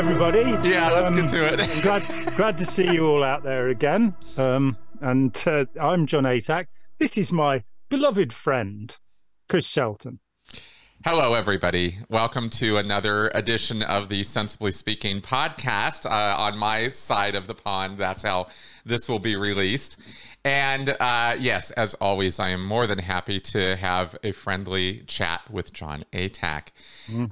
Everybody. Yeah, let's Um, get to it. glad, glad to see you all out there again. Um, and uh, I'm Jon Atack. This is my beloved friend, Chris Shelton. Hello, everybody. Welcome to another edition of the Sensibly Speaking podcast. Uh, on my side of the pond, that's how this will be released. And uh, yes, as always, I am more than happy to have a friendly chat with Jon Atack.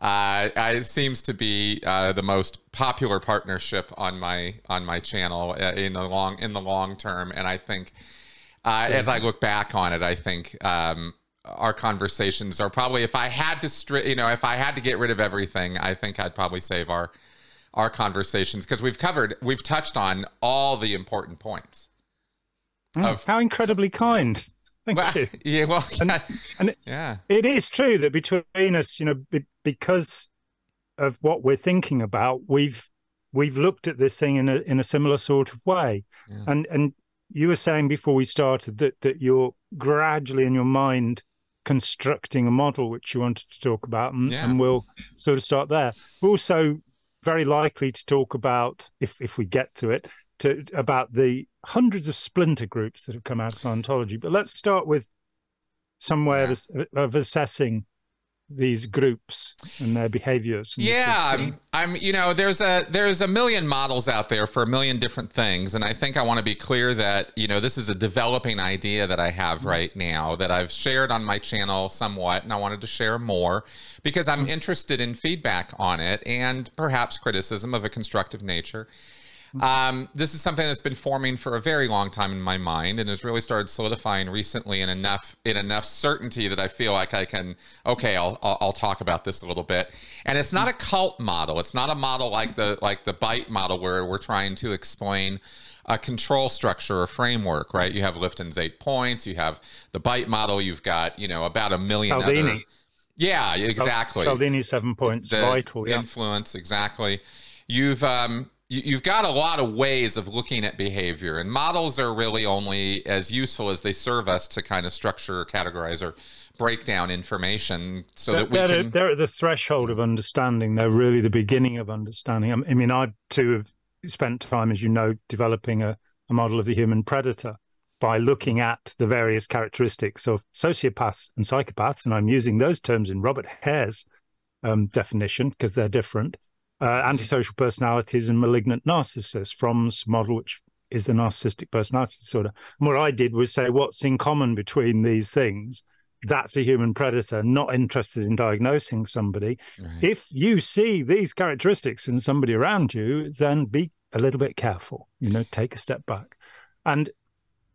Uh, it seems to be uh, the most popular partnership on my on my channel uh, in the long in the long term, and I think. Uh, as I look back on it, I think um, our conversations are probably if I had to, stri- you know, if I had to get rid of everything, I think I'd probably save our our conversations because we've covered, we've touched on all the important points. Mm, of How incredibly kind. Thank well, you. yeah, well, yeah, And it- yeah, it is true that between us, you know, be, because of what we're thinking about, we've we've looked at this thing in a in a similar sort of way. Yeah. And and you were saying before we started that that you're gradually in your mind constructing a model which you wanted to talk about, and, Yeah. and we'll sort of start there. We're also very likely to talk about, if if we get to it, to about the hundreds of splinter groups that have come out of Scientology. But let's start with some way of, of assessing these groups and their behaviors. and yeah. sort of thing. I'm, I'm, you know, there's a there's a million models out there for a million different things, and I think I want to be clear that you know this is a developing idea that I have mm-hmm. right now that I've shared on my channel somewhat, and I wanted to share more because I'm mm-hmm. interested in feedback on it and perhaps criticism of a constructive nature. Um, this is something that's been forming for a very long time in my mind and has really started solidifying recently in enough in enough certainty that I feel like I can okay I'll, I'll I'll talk about this a little bit and it's not a cult model it's not a model like the like the bite model where we're trying to explain a control structure or framework right you have Lifton's eight points you have the bite model you've got you know about a million Cialdini. other yeah exactly Cialdini seven points, the vital. Yeah. influence exactly you've um you've got a lot of ways of looking at behavior and models are really only as useful as they serve us to kind of structure or categorize or break down information so they're, that we they're, can they're at the threshold of understanding. They're really the beginning of understanding. I mean, I too have spent time, as you know, developing a, a model of the human predator by looking at the various characteristics of sociopaths and psychopaths. And I'm using those terms in Robert Hare's um, definition because they're different. Uh, antisocial personalities and malignant narcissists, Fromm's model, which is the narcissistic personality disorder. And what I did was say, what's in common between these things? That's a human predator, not interested in diagnosing somebody. Right. If you see these characteristics in somebody around you, then be a little bit careful. You know, take a step back. And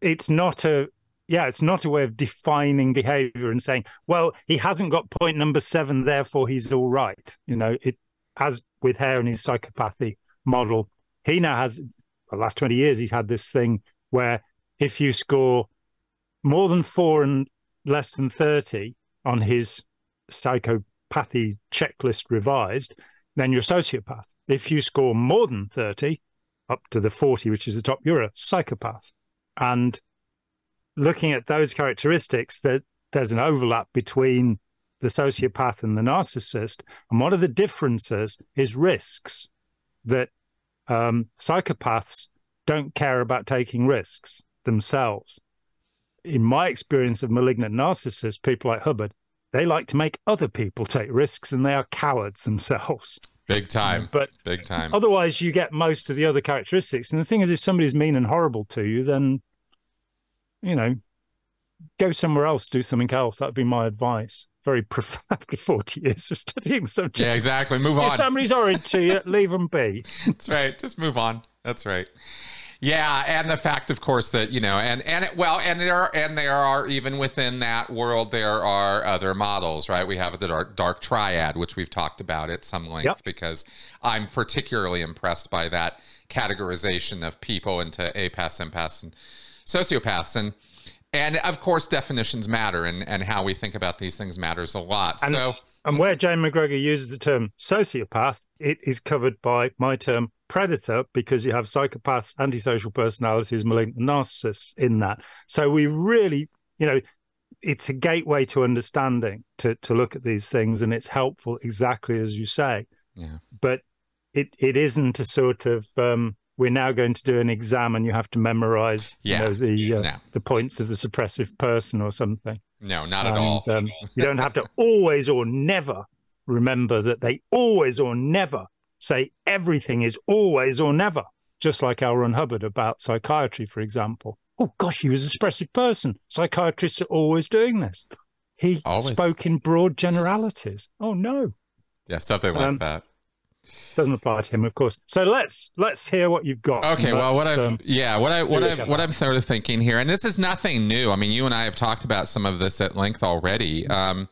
it's not a yeah, it's not a way of defining behavior and saying, well, he hasn't got point number seven, therefore he's all right. You know, it as with Hare and his psychopathy model, he now has the last 20 years, he's had this thing where if you score more than four and less than 30 on his psychopathy checklist revised, then you're a sociopath. If you score more than 30, up to the 40, which is the top, you're a psychopath. And looking at those characteristics, that there's an overlap between the sociopath and the narcissist. And one of the differences is risks that um, psychopaths don't care about taking risks themselves. In my experience of malignant narcissists, people like Hubbard, they like to make other people take risks and they are cowards themselves. big time But big time otherwise, you get most of the other characteristics. And the thing is, if somebody's mean and horrible to you, then, you know, go somewhere else, do something else. That'd be my advice. Very profound after 40 years of studying the subject. yeah exactly move on If somebody's horrid to you, leave them be. That's right. Just move on. That's right. Yeah, and the fact, of course, that you know, and and it, well, and there are, and there are even within that world, there are other models, right? We have the dark, dark triad, which we've talked about at some length, Yep. because I'm particularly impressed by that categorization of people into apaths, empaths, and sociopaths, and and of course, definitions matter, and and how we think about these things matters a lot. And- so And where Jane McGregor uses the term sociopath, it is covered by my term predator because you have psychopaths, antisocial personalities, malignant narcissists in that. So we really, you know, it's a gateway to understanding to to look at these things, and it's helpful exactly as you say. Yeah. But it it isn't a sort of um, we're now going to do an exam and you have to memorize Yeah. you know, the uh, No. the points of the suppressive person or something. No, not at all. Um, you don't have to always or never remember that they always or never say everything is always or never, just like L. Ron Hubbard about psychiatry, for example. Oh, gosh, he was a suppressive person. Psychiatrists are always doing this. He Always. spoke in broad generalities. Oh, no. Yeah, something like um, that. Doesn't apply to him, of course. So let's let's hear what you've got. Okay, well, what I've um, yeah, what I what I what. I'm sort of thinking here, and this is nothing new. I mean, you and I have talked about some of this at length already. Um,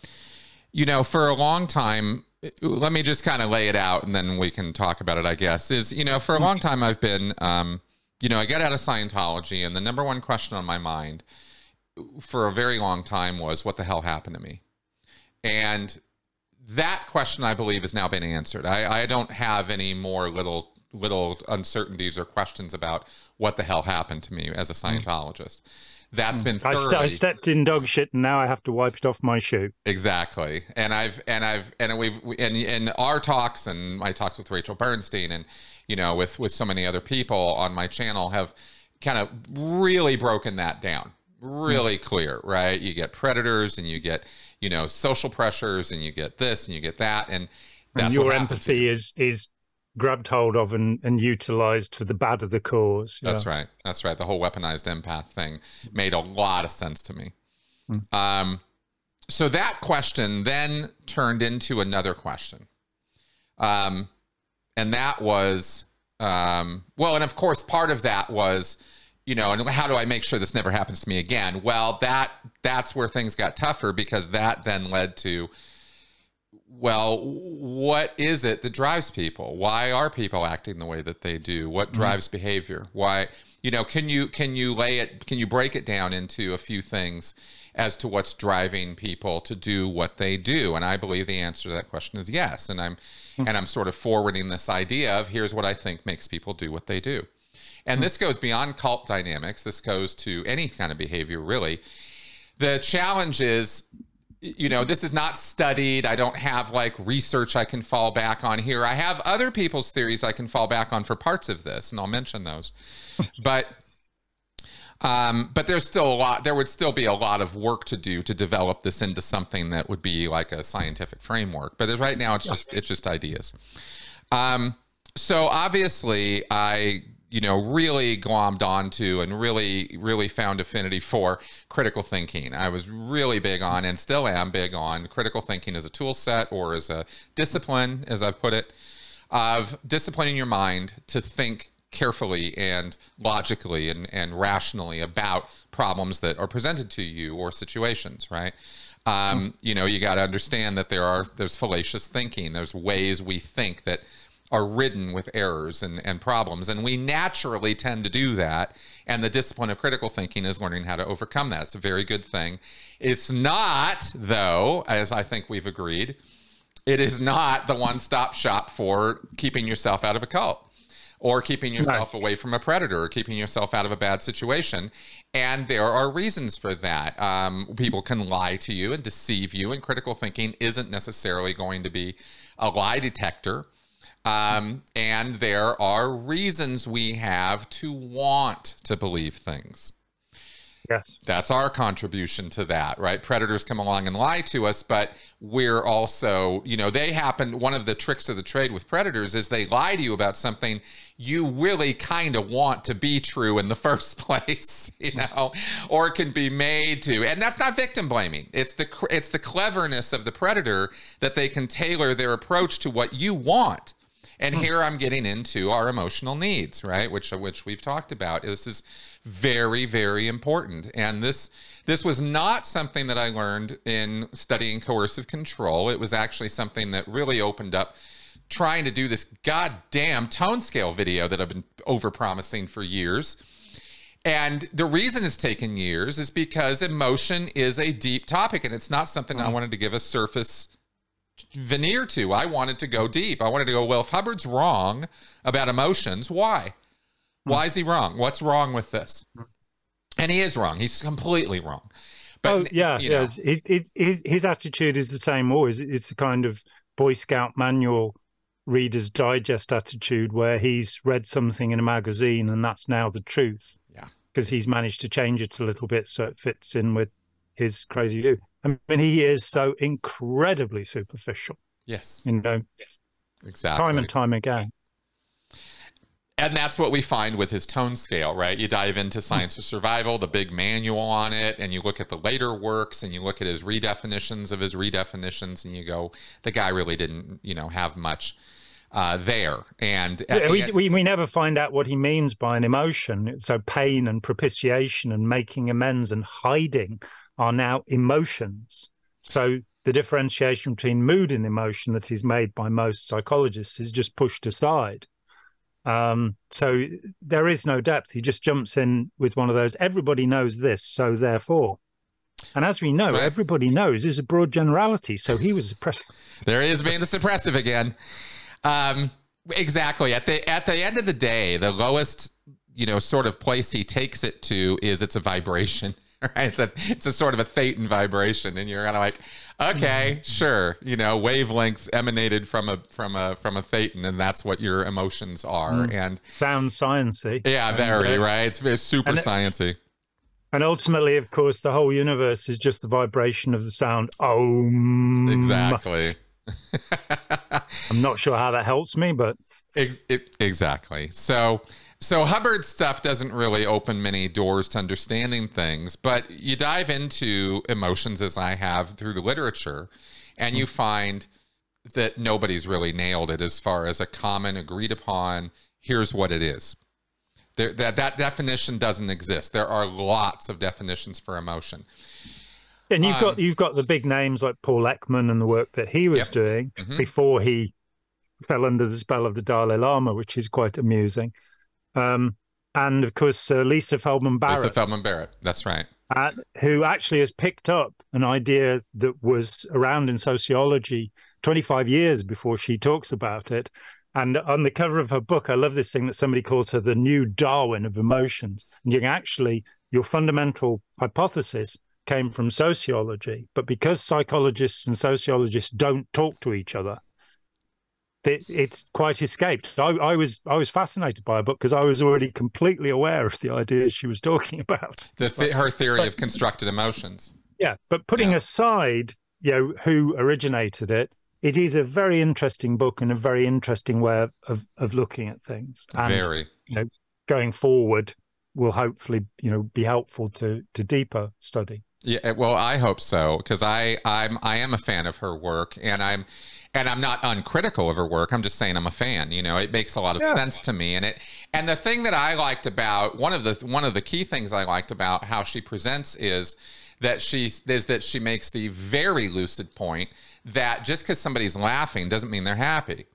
you know, for a long time, let me just kind of lay it out, and then we can talk about it. I guess is you know, for a long time, I've been, um, you know, I got out of Scientology, and the number one question on my mind for a very long time was, what the hell happened to me? And that question I believe has now been answered. I, I don't have any more little little uncertainties or questions about what the hell happened to me as a Scientologist. That's been Hmm. I, st- I stepped in dog shit and now I have to wipe it off my shoe. exactly, and I've and I've and we've and in our talks and my talks with Rachel Bernstein and you know with with so many other people on my channel have kind of really broken that down really clear right you get predators and you get you know social pressures and you get this and you get that and that's and your happens you. empathy is is grabbed hold of and, and utilized for the bad of the cause. That's right. That's right. The whole weaponized empath thing made a lot of sense to me. Um, so that question then turned into another question. Um, and that was, um, well, and of course, part of that was, you know, and how do I make sure this never happens to me again? Well, that that's where things got tougher because that then led to, well, what is it that drives people? Why are people acting the way that they do? What mm-hmm. drives behavior? Why, you know, can you can you lay it can you break it down into a few things as to what's driving people to do what they do? And I believe the answer to that question is yes. And I'm hmm. and I'm sort of forwarding this idea of here's what I think makes people do what they do. And this goes beyond cult dynamics. This goes to any kind of behavior, really. The challenge is, you know, this is not studied. I don't have like research I can fall back on here. I have other people's theories I can fall back on for parts of this, and I'll mention those. but um, but there's still a lot. There would still be a lot of work to do to develop this into something that would be like a scientific framework. But right now, it's just it's just ideas. Um, so obviously, I you know really glommed onto and really really found affinity for critical thinking. I was really big on and still am big on critical thinking as a tool set or as a discipline, as I've put it, of disciplining your mind to think carefully and logically and, and rationally about problems that are presented to you or situations, right? Um, you know, you got to understand that there are there's fallacious thinking. There's ways we think that are ridden with errors and, and problems. And we naturally tend to do that. And the discipline of critical thinking is learning how to overcome that. It's a very good thing. It's not, though, as I think we've agreed, it is not the one stop shop for keeping yourself out of a cult or keeping yourself away from a predator or keeping yourself out of a bad situation. And there are reasons for that. Um, people can lie to you and deceive you, and critical thinking isn't necessarily going to be a lie detector. Um, and there are reasons we have to want to believe things. Yes. That's our contribution to that, right? Predators come along and lie to us, but we're also, you know, they happen. One of the tricks of the trade with predators is they lie to you about something you really kind of want to be true in the first place, you know, or can be made to. And that's not victim blaming. It's the it's the cleverness of the predator that they can tailor their approach to what you want. And hmm. here I'm getting into our emotional needs, right? Which which we've talked about. This is very very important. And this this was not something that I learned in studying coercive control. It was actually something that really opened up trying to do this goddamn tone scale video that I've been overpromising for years. And the reason it's taken years is because emotion is a deep topic and it's not something I hmm. wanted to give a surface veneer to. I wanted to go deep. I wanted to go, well, if Hubbard's wrong about emotions, why? Hmm. Why is he wrong? What's wrong with this? And he is wrong. He's completely wrong. But oh yeah, you know, yes. It, it, his, his attitude is the same always. It's a kind of Boy Scout manual Reader's Digest attitude where he's read something in a magazine and that's now the truth. Yeah. Because he's managed to change it a little bit so it fits in with his crazy view. I mean, he is so incredibly superficial. yes, You know, exactly. time and time again. And that's what we find with his tone scale, right? You dive Hmm. into Science of Survival, the big manual on it, and you look at the later works and you look at his redefinitions of his redefinitions, and you go, the guy really didn't, you know, have much uh, there. And at Yeah, the we, end- we we never find out what he means by an emotion. So pain and propitiation and making amends and hiding are now emotions. So the differentiation between mood and emotion that is made by most psychologists is just pushed aside. Um, so there is no depth. He just jumps in with one of those. Everybody knows this, so therefore. And as we know, Right. everybody knows is a broad generality. So he was oppressed. there is being the suppressive again. Um, exactly. At the at the end of the day, the lowest, you know, sort of place he takes it to is it's a vibration. Right? It's a it's a sort of a thetan vibration, and you're kind of like, okay, sure, you know, wavelengths emanated from a from a from a thetan, and that's what your emotions are. And Sounds sciencey. yeah, very uh, right. It's very super and it- sciency. And ultimately, of course, the whole universe is just the vibration of the sound. Oh, Exactly. I'm not sure how that helps me, but Ex- it- exactly. So, so Hubbard's stuff doesn't really open many doors to understanding things, but you dive into emotions as I have through the literature, and you find that nobody's really nailed it as far as a common agreed upon. Here's what it is. There, that that definition doesn't exist. There are lots of definitions for emotion. and you've Um, got you've got the big names like Paul Ekman and the work that he was Yep. doing Mhm. before he fell under the spell of the Dalai Lama, which is quite amusing. Um, and of course, uh, Lisa Feldman Barrett. Lisa Feldman Barrett. That's right. uh, who actually has picked up an idea that was around in sociology 25 years before she talks about it. And on the cover of her book, I love this thing that somebody calls her the new Darwin of emotions. And you can actually, your fundamental hypothesis came from sociology, but because psychologists and sociologists don't talk to each other, it, it's quite escaped. I, I was I was fascinated by her book because I was already completely aware of the ideas she was talking about. The th- her theory of constructed emotions. Yeah, but putting Yeah. aside, you know, who originated it, it is a very interesting book and a very interesting way of of, looking at things. And Very. going forward will hopefully, you know, be helpful to to deeper study. Yeah, eh, well, I hope so because I I'm I am a fan of her work, and I'm and I'm not uncritical of her work. I'm just saying I'm a fan. You know, it makes a lot of Yeah. sense to me, and it and the thing that I liked about one of the one of the key things I liked about how she presents is that she is that she makes the very lucid point that just because somebody's laughing doesn't mean they're happy.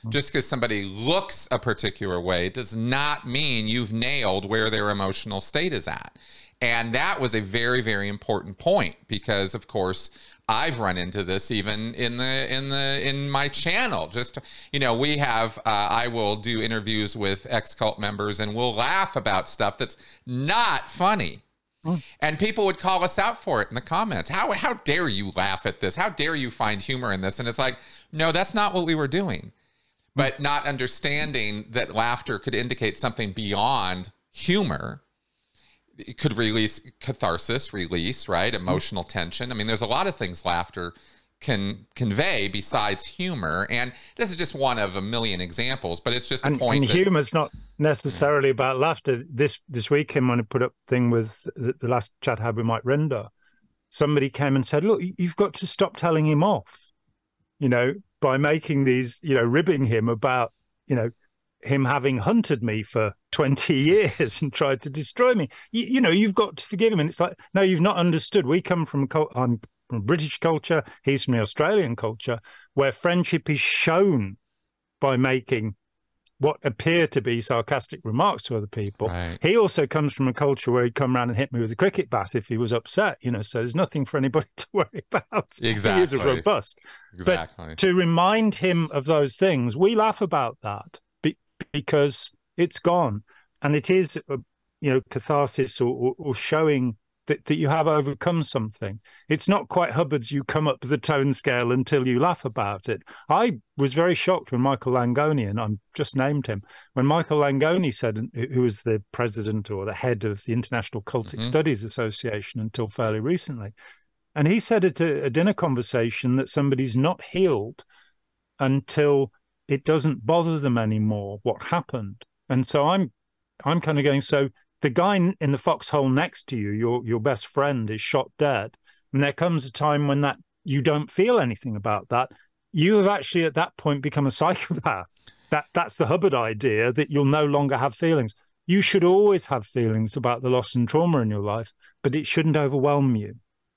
Mm-hmm. Just because somebody looks a particular way does not mean you've nailed where their emotional state is at. And that was a very, very important point because, of course, I've run into this even in the in the in my channel. Just you know, we have uh, I will do interviews with ex cult members and we'll laugh about stuff that's not funny. And people would call us out for it in the comments. How how dare you laugh at this? How dare you find humor in this? And it's like, no, that's not what we were doing. But not understanding that laughter could indicate something beyond humor. It could release catharsis, release, right? Mm-hmm. Emotional tension. I mean, there's a lot of things laughter can convey besides humor. And this is just one of a million examples, but it's just a And, point. and that- humor's not necessarily mm-hmm. about laughter. This this weekend when I put up thing with the, the last chat I had with Mike Rinder, somebody came and said, "Look, you've got to stop telling him off." You know, by making these, you know, ribbing him about, you know, him having hunted me for 20 years and tried to destroy me. You, you know, you've got to forgive him. And it's like, no, you've not understood. We come from, I'm from British culture. He's from the Australian culture where friendship is shown by making what appear to be sarcastic remarks to other people. Right. He also comes from a culture where he'd come around and hit me with a cricket bat if he was upset, you know, so there's nothing for anybody to worry about. He is a robust. Exactly. To remind him of those things, we laugh about that because it's gone. And it is, you know, catharsis or, or, or showing that, that you have overcome something. It's not quite Hubbard's you come up the tone scale until you laugh about it. I was very shocked when Michael Langone, and I'm just named him, when Michael Langone said, who was the president or the head of the International Cultic Mhm. Studies Association until fairly recently. And he said at a, a dinner conversation that somebody's not healed until it doesn't bother them anymore what happened. And so I'm I'm kind of going, so the guy in the foxhole next to you, your your best friend, is shot dead. And there comes a time when that you don't feel anything about that. You have actually at that point become a psychopath. That that's the Hubbard idea that you'll no longer have feelings. You should always have feelings about the loss and trauma in your life, but it shouldn't overwhelm you.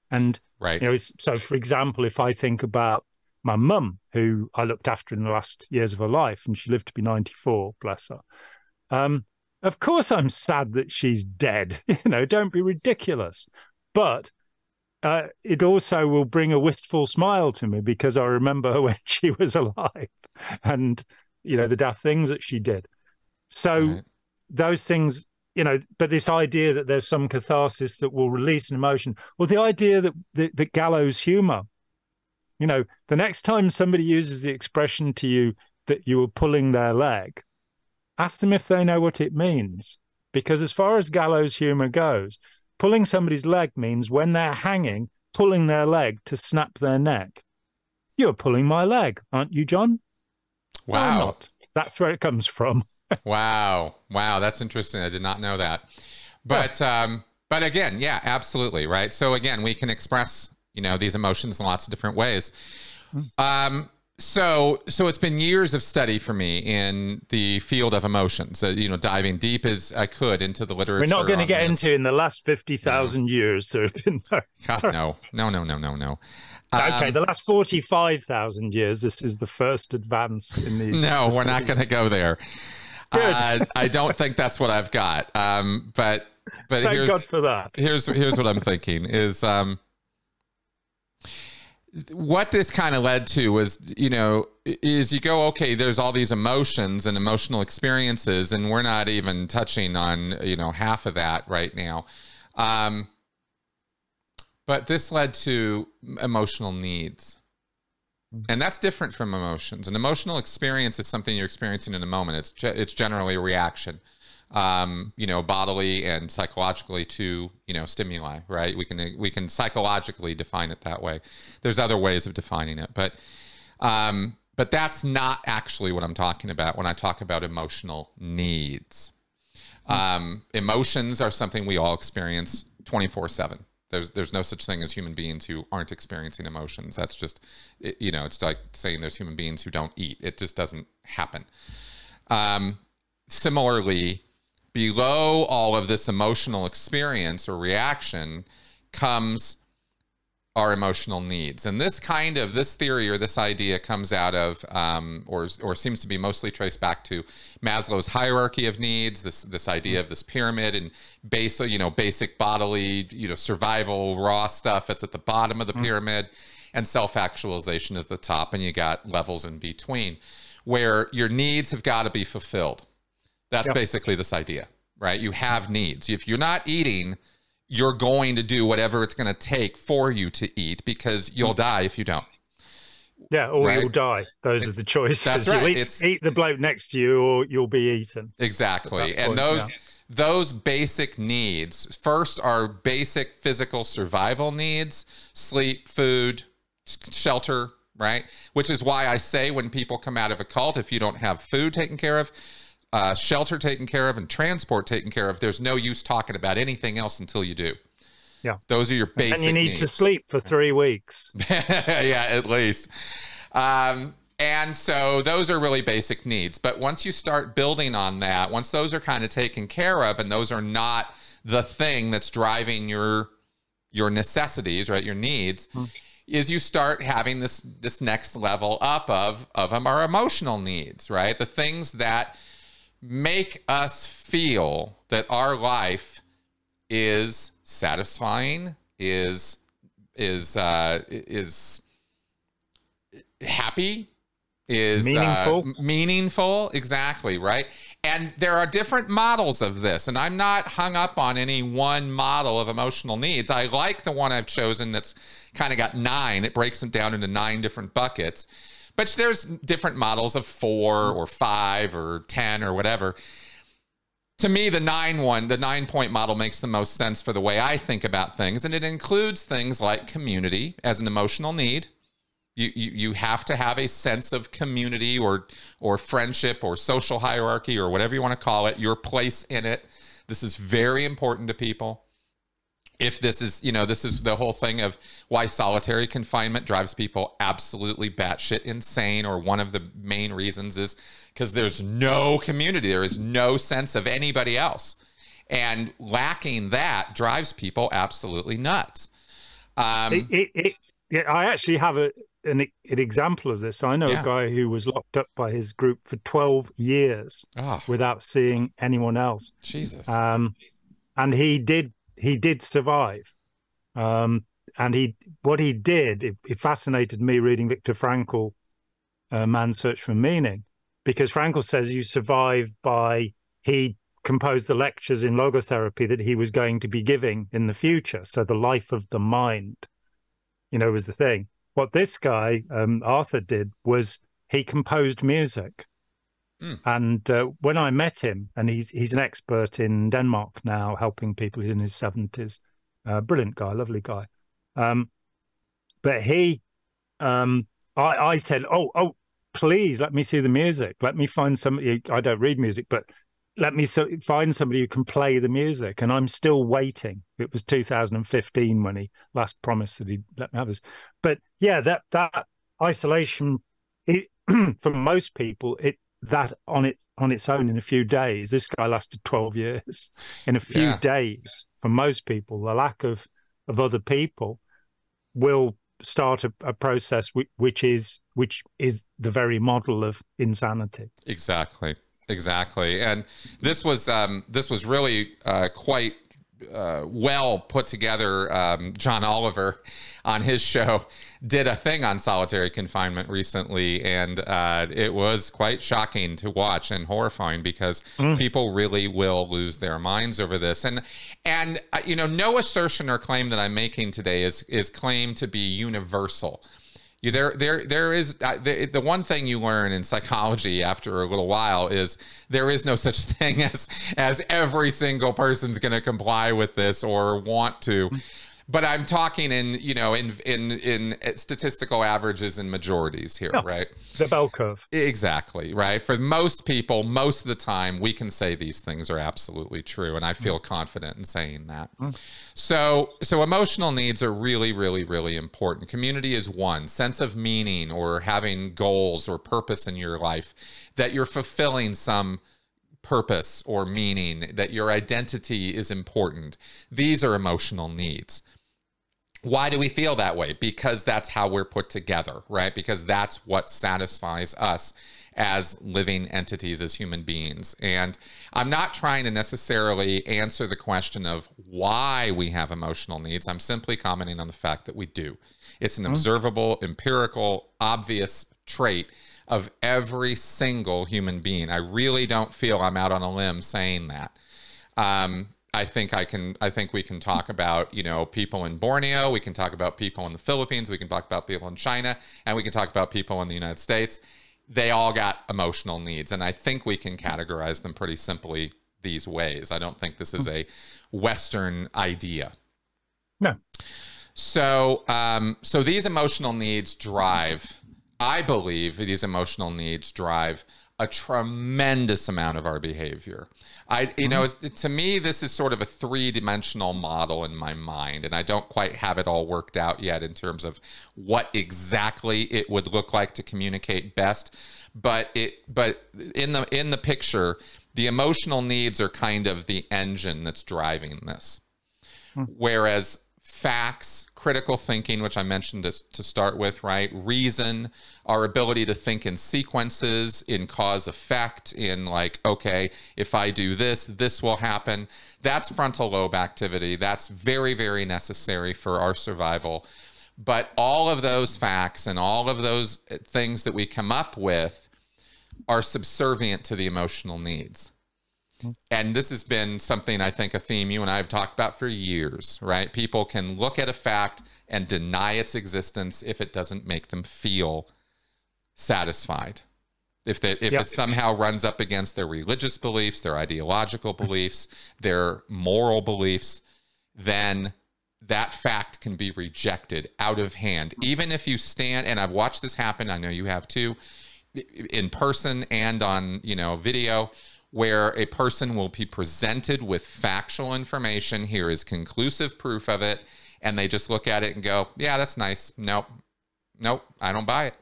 And right. you know, so for example, if I think about my mum, who I looked after in the last years of her life, and she lived to be 94, bless her. Um, of course, I'm sad that she's dead. You know, don't be ridiculous. But uh, it also will bring a wistful smile to me because I remember her when she was alive and, you know, the daft things that she did. So Right. those things you know but this idea that there's some catharsis that will release an emotion well the idea that that, that gallows humor you know the next time somebody uses the expression to you that you were pulling their leg ask them if they know what it means because as far as gallows humor goes pulling somebody's leg means when they're hanging pulling their leg to snap their neck you're pulling my leg aren't you Jon Wow. not. that's where it comes from Wow. Wow. That's interesting. I did not know that. But um, but again, yeah, absolutely. Right. So again, we can express, you know, these emotions in lots of different ways. Um, so so it's been years of study for me in the field of emotions. Uh, you know, diving deep as I could into the literature. We're not going to get this. into in the last 50,000 years. There have been no. God, no, no, no, no, no, no. okay, Um, the last 45,000 years, this is the first advance in the. no, we're not going to go there. Good. Uh, I don't think that's what I've got. Um, but but Thank here's God for that. here's here's what I'm thinking is um what this kind of led to was you know is you go okay there's all these emotions and emotional experiences and we're not even touching on you know half of that right now. Um but this led to emotional needs. And that's different from emotions. An emotional experience is something you're experiencing in a moment. It's ge- it's generally a reaction um, you know, bodily and psychologically to you know stimuli, right? We can we can psychologically define it that way. There's other ways of defining it, but um, but that's not actually what I'm talking about when I talk about emotional needs. Um, emotions are something we all experience 24 seven. There's there's no such thing as human beings who aren't experiencing emotions. That's just it, you know it's like saying there's human beings who don't eat. It just doesn't happen. Um, similarly, below all of this emotional experience or reaction comes our emotional needs. And this kind of this theory or this idea comes out of um, or or seems to be mostly traced back to Maslow's hierarchy of needs, this this idea of this pyramid and basic, you know, basic bodily, you know, survival raw stuff that's at the bottom of the pyramid and self-actualization is the top and you got levels in between where your needs have got to be fulfilled. That's Yeah. basically this idea, right? You have needs. If you're not eating, you're going to do whatever it's going to take for you to eat because you'll mm. die if you don't. Yeah, or Right. you'll die. Those are the choices. That's right. Eat, It's- eat the bloke next to you, or you'll be eaten. Exactly. And point, those yeah. those basic needs first are basic physical survival needs, sleep, food, shelter, right? Which is why I say when people come out of a cult if you don't have food taken care of, uh, shelter taken care of and transport taken care of, there's no use talking about anything else until you do. Yeah. Those are your basic and you need to sleep for three weeks. yeah, at least. Um, and so those are really basic needs. But once you start building on that, once those are kind of taken care of, and those are not the thing that's driving your your necessities, right, your needs, is you start having this this next level up of of our emotional needs, right? The things that make us feel that our life is satisfying, is is uh, is happy, is Meaningful. uh, meaningful, exactly right. And there are different models of this, and I'm not hung up on any one model of emotional needs. I like the one I've chosen that's kind of got nine. It breaks them down into nine different buckets. But there's different models of four or five or 10 or whatever. To me, the nine one, the nine point model makes the most sense for the way I think about things. And it includes things like community as an emotional need. You, you, you have to have a sense of community or or friendship or social hierarchy or whatever you want to call it, your place in it. This is very important to people if this is, you know, this is the whole thing of why solitary confinement drives people absolutely batshit insane, or one of the main reasons is because there's no community, there is no sense of anybody else. And lacking that drives people absolutely nuts. Um, It, it, it, yeah, I actually have a an, an example of this. I know Yeah. a guy who was locked up by his group for 12 years oh, without seeing anyone else. Jesus. Um, and he did he did survive. Um, and he what he did it, it fascinated me reading Viktor Frankl, uh, Man's Search for Meaning, because Frankl says you survive by he composed the lectures in logotherapy that he was going to be giving in the future. So the life of the mind, you know, was the thing. What this guy um, Arthur did was he composed music. Mm. And uh, when I met him, and he's he's an expert in Denmark now, helping people in his seventies. Uh, brilliant guy, lovely guy. Um, but he, um, I, I said, "Oh, oh, please let me see the music. Let me find somebody. I don't read music, but let me so, find somebody who can play the music." And I'm still waiting. It was 2015 when he last promised that he'd let me have this. But yeah, that that isolation, it, for most people, it that on it on its own in a few days. This guy lasted 12 years. In a few Yeah. days, for most people, the lack of of other people will start a, a process which, which is which is the very model of insanity. Exactly, exactly. And this was um, this was really uh, quite uh, well put together. Um, John Oliver on his show did a thing on solitary confinement recently, and uh, it was quite shocking to watch and horrifying because people really will lose their minds over this. And and uh, you know, no assertion or claim that I'm making today is is claimed to be universal. There there there is uh, the, the one thing you learn in psychology after a little while is there is no such thing as as every single person's going to comply with this or want to. But I'm talking in you know in in in statistical averages and majorities here, Yeah. right? The bell curve. Exactly, right? For most people, most of the time, we can say these things are absolutely true, and I mm. feel confident in saying that. Mm. So, so emotional needs are really, really, really important. Community is one sense of meaning or having goals or purpose in your life that you're fulfilling some purpose or meaning, that your identity is important. These are emotional needs. Why do we feel that way? Because that's how we're put together, right? Because that's what satisfies us as living entities, as human beings. And I'm not trying to necessarily answer the question of why we have emotional needs. I'm simply commenting on the fact that we do. It's an observable, empirical, obvious trait of every single human being. I really don't feel I'm out on a limb saying that. Um, I think I can. I think we can talk about you know people in Borneo. We can talk about people in the Philippines. We can talk about people in China, and we can talk about people in the United States. They all got emotional needs, and I think we can categorize them pretty simply these ways. I don't think this is a Western idea. No. So, um, so these emotional needs drive. I believe these emotional needs drive a tremendous amount of our behavior. I, you know, mm-hmm. it's, to me, this is sort of a three-dimensional model in my mind, and I don't quite have it all worked out yet in terms of what exactly it would look like to communicate best. But it, but in the in the picture, the emotional needs are kind of the engine that's driving this hmm. whereas facts, critical thinking, which I mentioned to, to start with, right? Reason, our ability to think in sequences, in cause effect, in like, okay, if I do this, this will happen. That's frontal lobe activity. That's very, very necessary for our survival. But all of those facts and all of those things that we come up with are subservient to the emotional needs and this has been something I think a theme you and I have talked about for years, right? People can look at a fact and deny its existence if it doesn't make them feel satisfied. If they, if it somehow runs up against their religious beliefs, their ideological mm-hmm. beliefs, their moral beliefs, then that fact can be rejected out of hand. Even if you stand and I've watched this happen, I know you have too, in person and on, you know, video where a person will be presented with factual information. Here is conclusive proof of it. And they just look at it and go, yeah, that's nice. Nope. Nope. I don't buy it.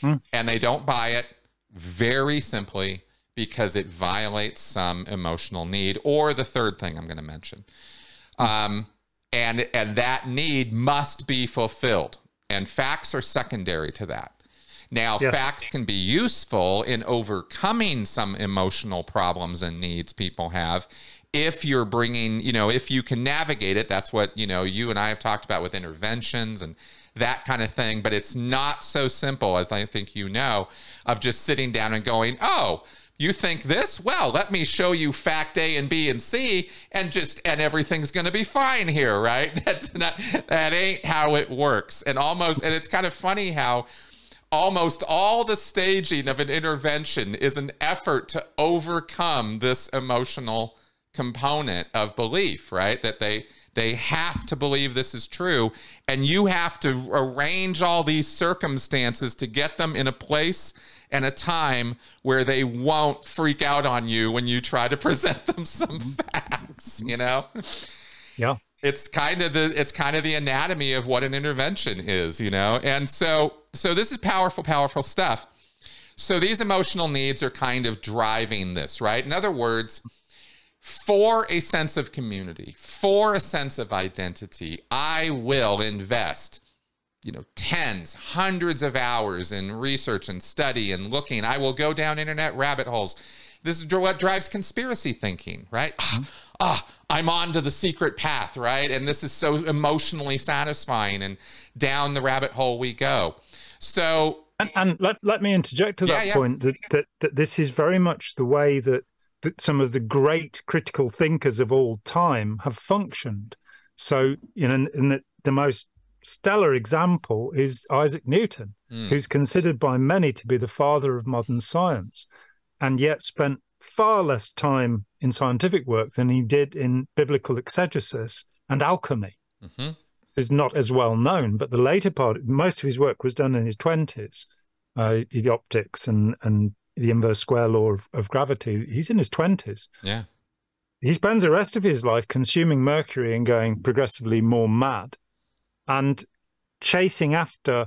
Hmm. And they don't buy it very simply because it violates some emotional need or the third thing I'm going to mention. Um, and, and that need must be fulfilled. And facts are secondary to that. Now, yeah. facts can be useful in overcoming some emotional problems and needs people have if you're bringing, you know, if you can navigate it. That's what, you know, you and I have talked about with interventions and that kind of thing. But it's not so simple, as I think you know, of just sitting down and going, oh, you think this? Well, let me show you fact A and B and C, and just and everything's going to be fine here, right? That's not that ain't how it works. And almost, and it's kind of funny how almost all the staging of an intervention is an effort to overcome this emotional component of belief right? That they they have to believe this is true and you have to arrange all these circumstances to get them in a place and a time where they won't freak out on you when you try to present them some facts you know? Yeah it's kind of the it's kind of the anatomy of what an intervention is you know? And so so this is powerful powerful stuff. So these emotional needs are kind of driving this right? In other words for a sense of community for a sense of identity i will invest you know tens hundreds of hours in research and study and looking. I will go down internet rabbit holes. This is what drives conspiracy thinking right? Mm-hmm. Ah I'm on to the secret path, right? And this is so emotionally satisfying, and down the rabbit hole we go. So, and, and let, let me interject to that yeah, point that, that, that this is very much the way that, that some of the great critical thinkers of all time have functioned. So, you know, in the, the most stellar example is Isaac Newton, mm. who's considered by many to be the father of modern science, and yet spent far less time in scientific work than he did in biblical exegesis and alchemy. Mm-hmm. This is not as well known, but the later part, most of his work was done in his 20s, uh, the optics and, and the inverse square law of, of gravity. He's in his 20s. Yeah. He spends the rest of his life consuming mercury and going progressively more mad and chasing after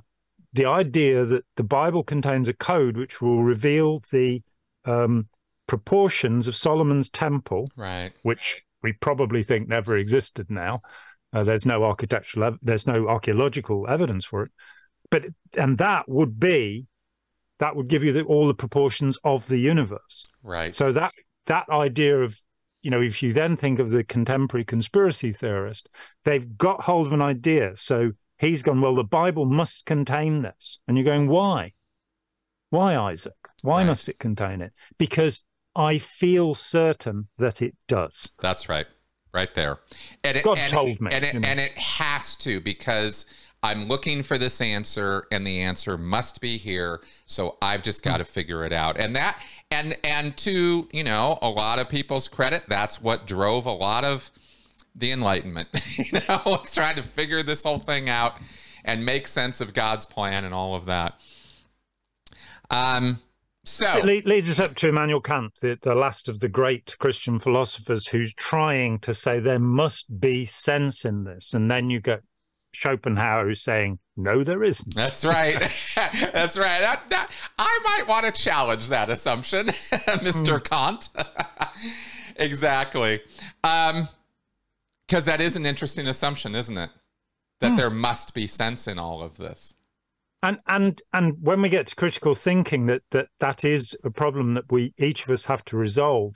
the idea that the Bible contains a code which will reveal the um, proportions of Solomon's temple, right. which we probably think never existed now. Uh, there's no architectural, there's no archaeological evidence for it. But and that would be, that would give you the, all the proportions of the universe. Right. So that that idea of, you know, if you then think of the contemporary conspiracy theorist, they've got hold of an idea. So he's gone, well, the Bible must contain this, and you're going, why? Why, Isaac? Why right. must it contain it? Because I feel certain that it does. That's right. Right there. And it, God and told me. And it, and it has to because I'm looking for this answer and the answer must be here. So I've just got to figure it out. And that and and to, you know, a lot of people's credit, that's what drove a lot of the enlightenment. you know, was trying to figure this whole thing out and make sense of God's plan and all of that. Um so it leads us up to Immanuel Kant, the, the last of the great Christian philosophers, who's trying to say there must be sense in this. And then you get Schopenhauer who's saying, no, there isn't. That's right. That's right. That, that, I might want to challenge that assumption, Mr. Mm. Kant. exactly. Um, because that is an interesting assumption, isn't it? that there must be sense in all of this. And and and when we get to critical thinking, that that that is a problem that we each of us have to resolve,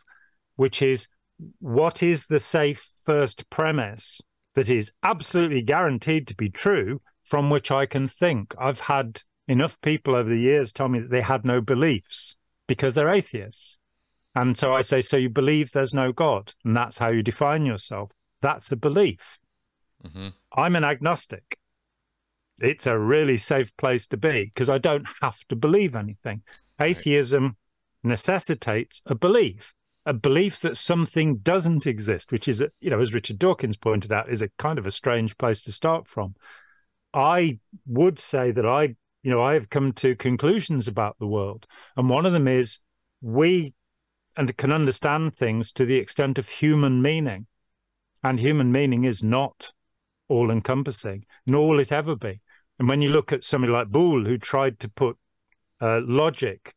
which is what is the safe first premise that is absolutely guaranteed to be true from which I can think. I've had enough people over the years tell me that they had no beliefs because they're atheists. And so I say, so you believe there's no God, and that's how you define yourself. That's a belief. Mm-hmm. I'm an agnostic. It's a really safe place to be because I don't have to believe anything. Atheism necessitates a belief, a belief that something doesn't exist, which is, you know, as Richard Dawkins pointed out, is a kind of a strange place to start from. I would say that I, you know, I have come to conclusions about the world. And one of them is we and can understand things to the extent of human meaning. And human meaning is not all encompassing, nor will it ever be. And when you look at somebody like Boole, who tried to put uh, logic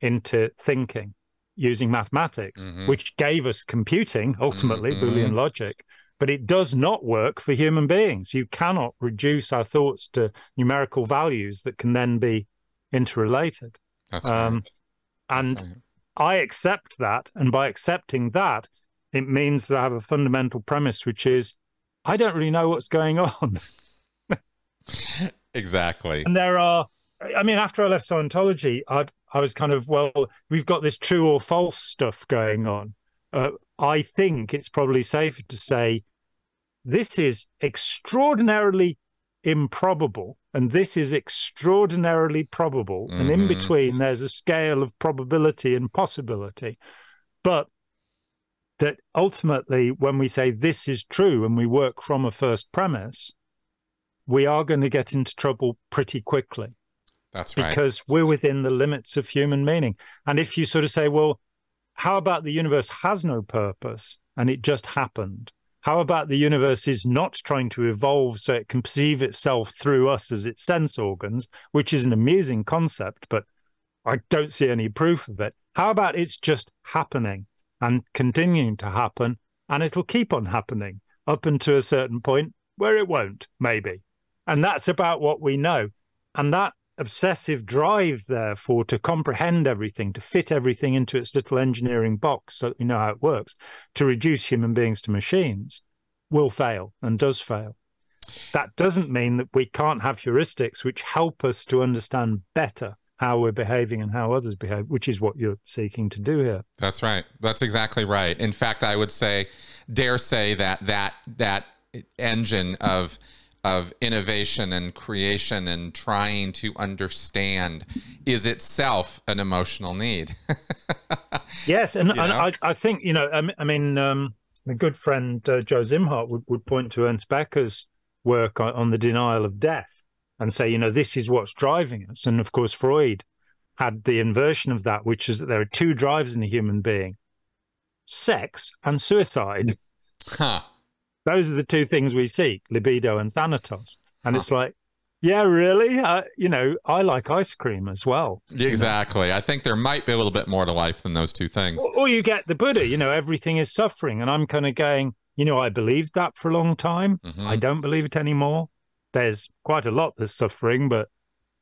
into thinking using mathematics, mm-hmm. which gave us computing, ultimately, mm-hmm. Boolean logic, but it does not work for human beings. You cannot reduce our thoughts to numerical values that can then be interrelated. That's um, right. And That's right. I accept that. And by accepting that, it means that I have a fundamental premise, which is I don't really know what's going on. exactly. And there are, I mean, after I left Scientology, I, I was kind of, well, we've got this true or false stuff going on. Uh, I think it's probably safer to say this is extraordinarily improbable and this is extraordinarily probable. Mm-hmm. And in mm-hmm. between, there's a scale of probability and possibility. But that ultimately, when we say this is true and we work from a first premise, we are going to get into trouble pretty quickly. That's right. Because we're within the limits of human meaning. And if you sort of say, well, how about the universe has no purpose and it just happened? How about the universe is not trying to evolve so it can perceive itself through us as its sense organs, which is an amusing concept, but I don't see any proof of it. How about it's just happening and continuing to happen, and it'll keep on happening up until a certain point where it won't, maybe. And that's about what we know. And that obsessive drive, therefore, to comprehend everything, to fit everything into its little engineering box so that we know how it works, to reduce human beings to machines, will fail and does fail. That doesn't mean that we can't have heuristics which help us to understand better how we're behaving and how others behave, which is what you're seeking to do here. That's right. That's exactly right. In fact, I would say, dare say that that that engine of of innovation and creation and trying to understand is itself an emotional need. yes, and, and I, I, think you know, I, mean, um, a good friend uh, Joe Szimhart would, would point to Ernest Becker's work on, on the denial of death and say, you know, this is what's driving us. And of course, Freud had the inversion of that, which is that there are two drives in the human being: sex and suicide. Huh. Those are the two things we seek libido and thanatos. And huh. it's like, yeah, really? Uh, you know, I like ice cream as well. Exactly. You know? I think there might be a little bit more to life than those two things. Or, or you get the Buddha, you know, everything is suffering. And I'm kind of going, you know, I believed that for a long time. Mm-hmm. I don't believe it anymore. There's quite a lot that's suffering, but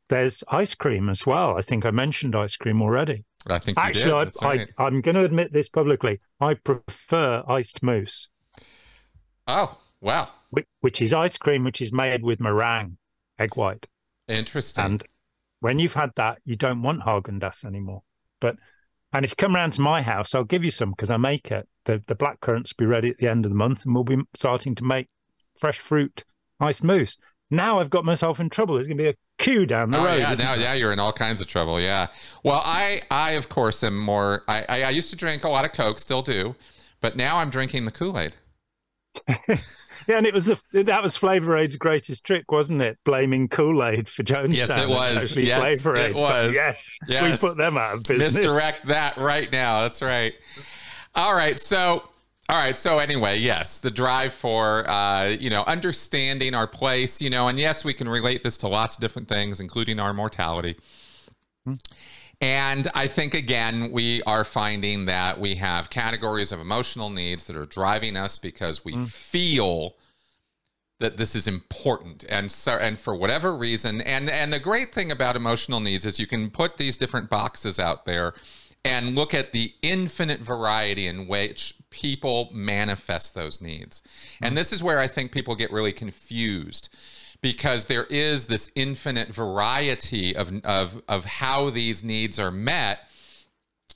there's ice cream as well. I think I mentioned ice cream already. I think actually, I, right. I, I'm going to admit this publicly. I prefer iced mousse. Oh, wow. Which is ice cream, which is made with meringue, egg white. Interesting. And when you've had that, you don't want Haagen Dazs anymore. But and if you come round to my house, I'll give you some because I make it. The the black currants will be ready at the end of the month, and we'll be starting to make fresh fruit ice mousse. Now I've got myself in trouble. There's going to be a queue down the oh, road. Yeah, now yeah, you're in all kinds of trouble. Yeah. Well, I I of course am more. I I, I used to drink a lot of Coke, still do, but now I'm drinking the Kool Aid. Yeah, and it was the that was Flavor Aid's greatest trick, wasn't it? Blaming Kool Aid for Jonestown. Yes, it was. Yes, Flavor Aid. It was. So, yes, yes, we put them out of business. Misdirect that right now. That's right. All right, so. All right. So anyway, yes, the drive for uh, you know understanding our place, you know, and yes, we can relate this to lots of different things, including our mortality. Mm-hmm. And I think, again, we are finding that we have categories of emotional needs that are driving us because we mm. feel that this is important and so and for whatever reason and and the great thing about emotional needs is you can put these different boxes out there and look at the infinite variety in which people manifest those needs. And this is where I think people get really confused because there is this infinite variety of, of, of how these needs are met,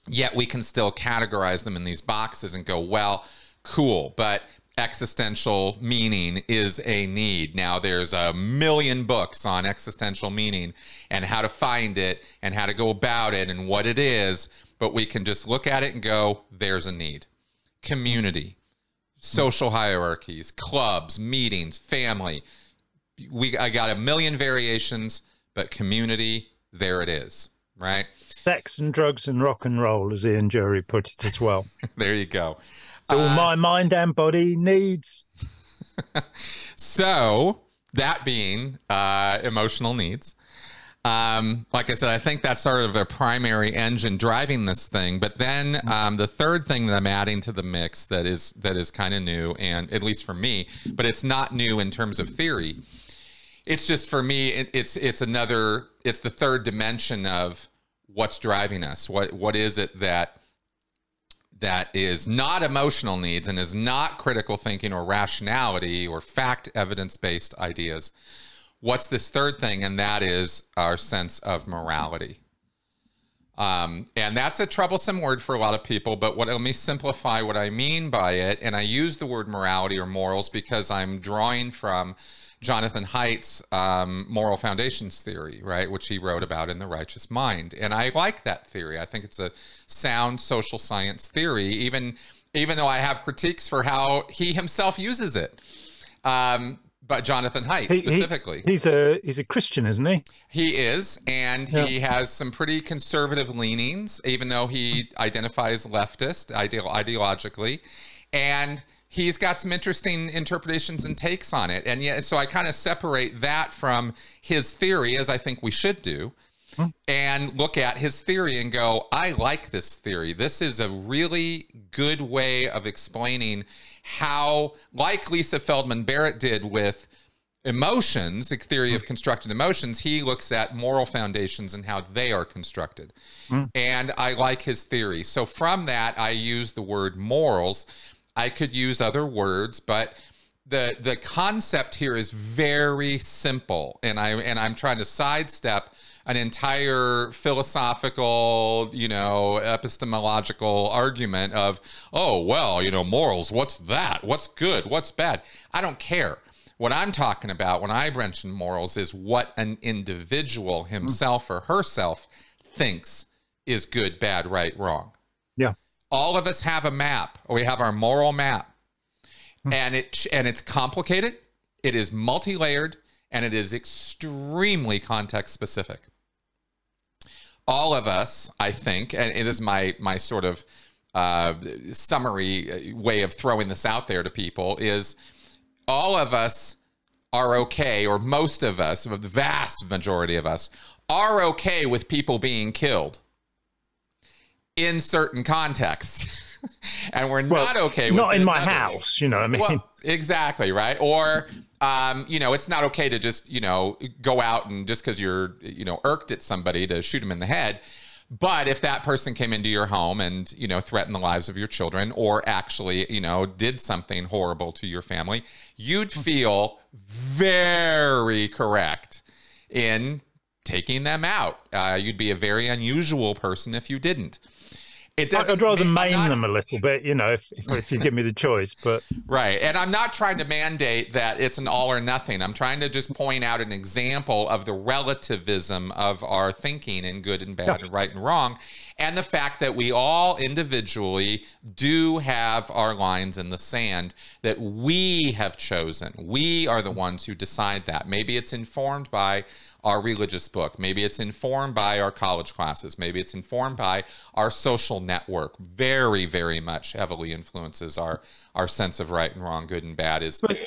yet we can still categorize them in these boxes and go, well, cool, but existential meaning is a need. Now, there's a million books on existential meaning and how to find it and how to go about it and what it is but we can just look at it and go, there's a need. Community, social hierarchies, clubs, meetings, family. We I got a million variations, but community, there it is, right? Sex and drugs and rock and roll, as Ian Dury put it as well. there you go. So uh, my mind and body needs. so that being uh, emotional needs, um, like I said, I think that's sort of a primary engine driving this thing. But then um, the third thing that I'm adding to the mix that is that is kind of new, and at least for me, but it's not new in terms of theory. It's just for me, it, it's it's another, it's the third dimension of what's driving us. What what is it that that is not emotional needs and is not critical thinking or rationality or fact evidence based ideas what's this third thing? And that is our sense of morality. Um, and that's a troublesome word for a lot of people, but what, let me simplify what I mean by it. And I use the word morality or morals because I'm drawing from Jonathan Haidt's um, moral foundations theory, right, which he wrote about in The Righteous Mind. And I like that theory. I think it's a sound social science theory, even even though I have critiques for how he himself uses it. Um, but Jonathan Haidt he, specifically. He, he's a he's a Christian, isn't he? He is, and yeah. he has some pretty conservative leanings, even though he identifies leftist ideologically, and he's got some interesting interpretations and takes on it. And yeah, so I kind of separate that from his theory, as I think we should do. Hmm. And look at his theory and go, I like this theory. This is a really good way of explaining how, like Lisa Feldman Barrett did with emotions, the theory of constructed emotions, he looks at moral foundations and how they are constructed. Mm. And I like his theory. So from that, I use the word morals. I could use other words, but the the concept here is very simple and I and I'm trying to sidestep an entire philosophical, you know, epistemological argument of, oh, well, you know, morals, what's that? What's good? What's bad? I don't care. What I'm talking about when I mention morals is what an individual himself or herself thinks is good, bad, right, wrong. All of us have a map. We have our moral map. Hmm. And it and it's complicated, it is multi-layered, and it is extremely context specific all of us, I think, and it is my my sort of uh, summary uh, way of throwing this out there to people is all of us are okay, or most of us, the vast majority of us, are okay with people being killed in certain contexts. and we're well, not okay with not in my others. house, you know what I mean? Well, exactly, right? Or um, you know, it's not okay to just, you know, go out and just because you're, you know, irked at somebody to shoot them in the head. But if that person came into your home and, you know, threatened the lives of your children or actually, you know, did something horrible to your family, you'd feel very correct in taking them out. Uh, you'd be a very unusual person if you didn't it doesn't. I'd rather maim not, them a little bit, you know, if, if, if you give me the choice. But right, and I'm not trying to mandate that it's an all or nothing. I'm trying to just point out an example of the relativism of our thinking in good and bad yeah. and right and wrong, and the fact that we all individually do have our lines in the sand that we have chosen. We are the ones who decide that. Maybe it's informed by our religious book. Maybe it's informed by our college classes. Maybe it's informed by our social network. Very, very much heavily influences our our sense of right and wrong, good and bad. Is but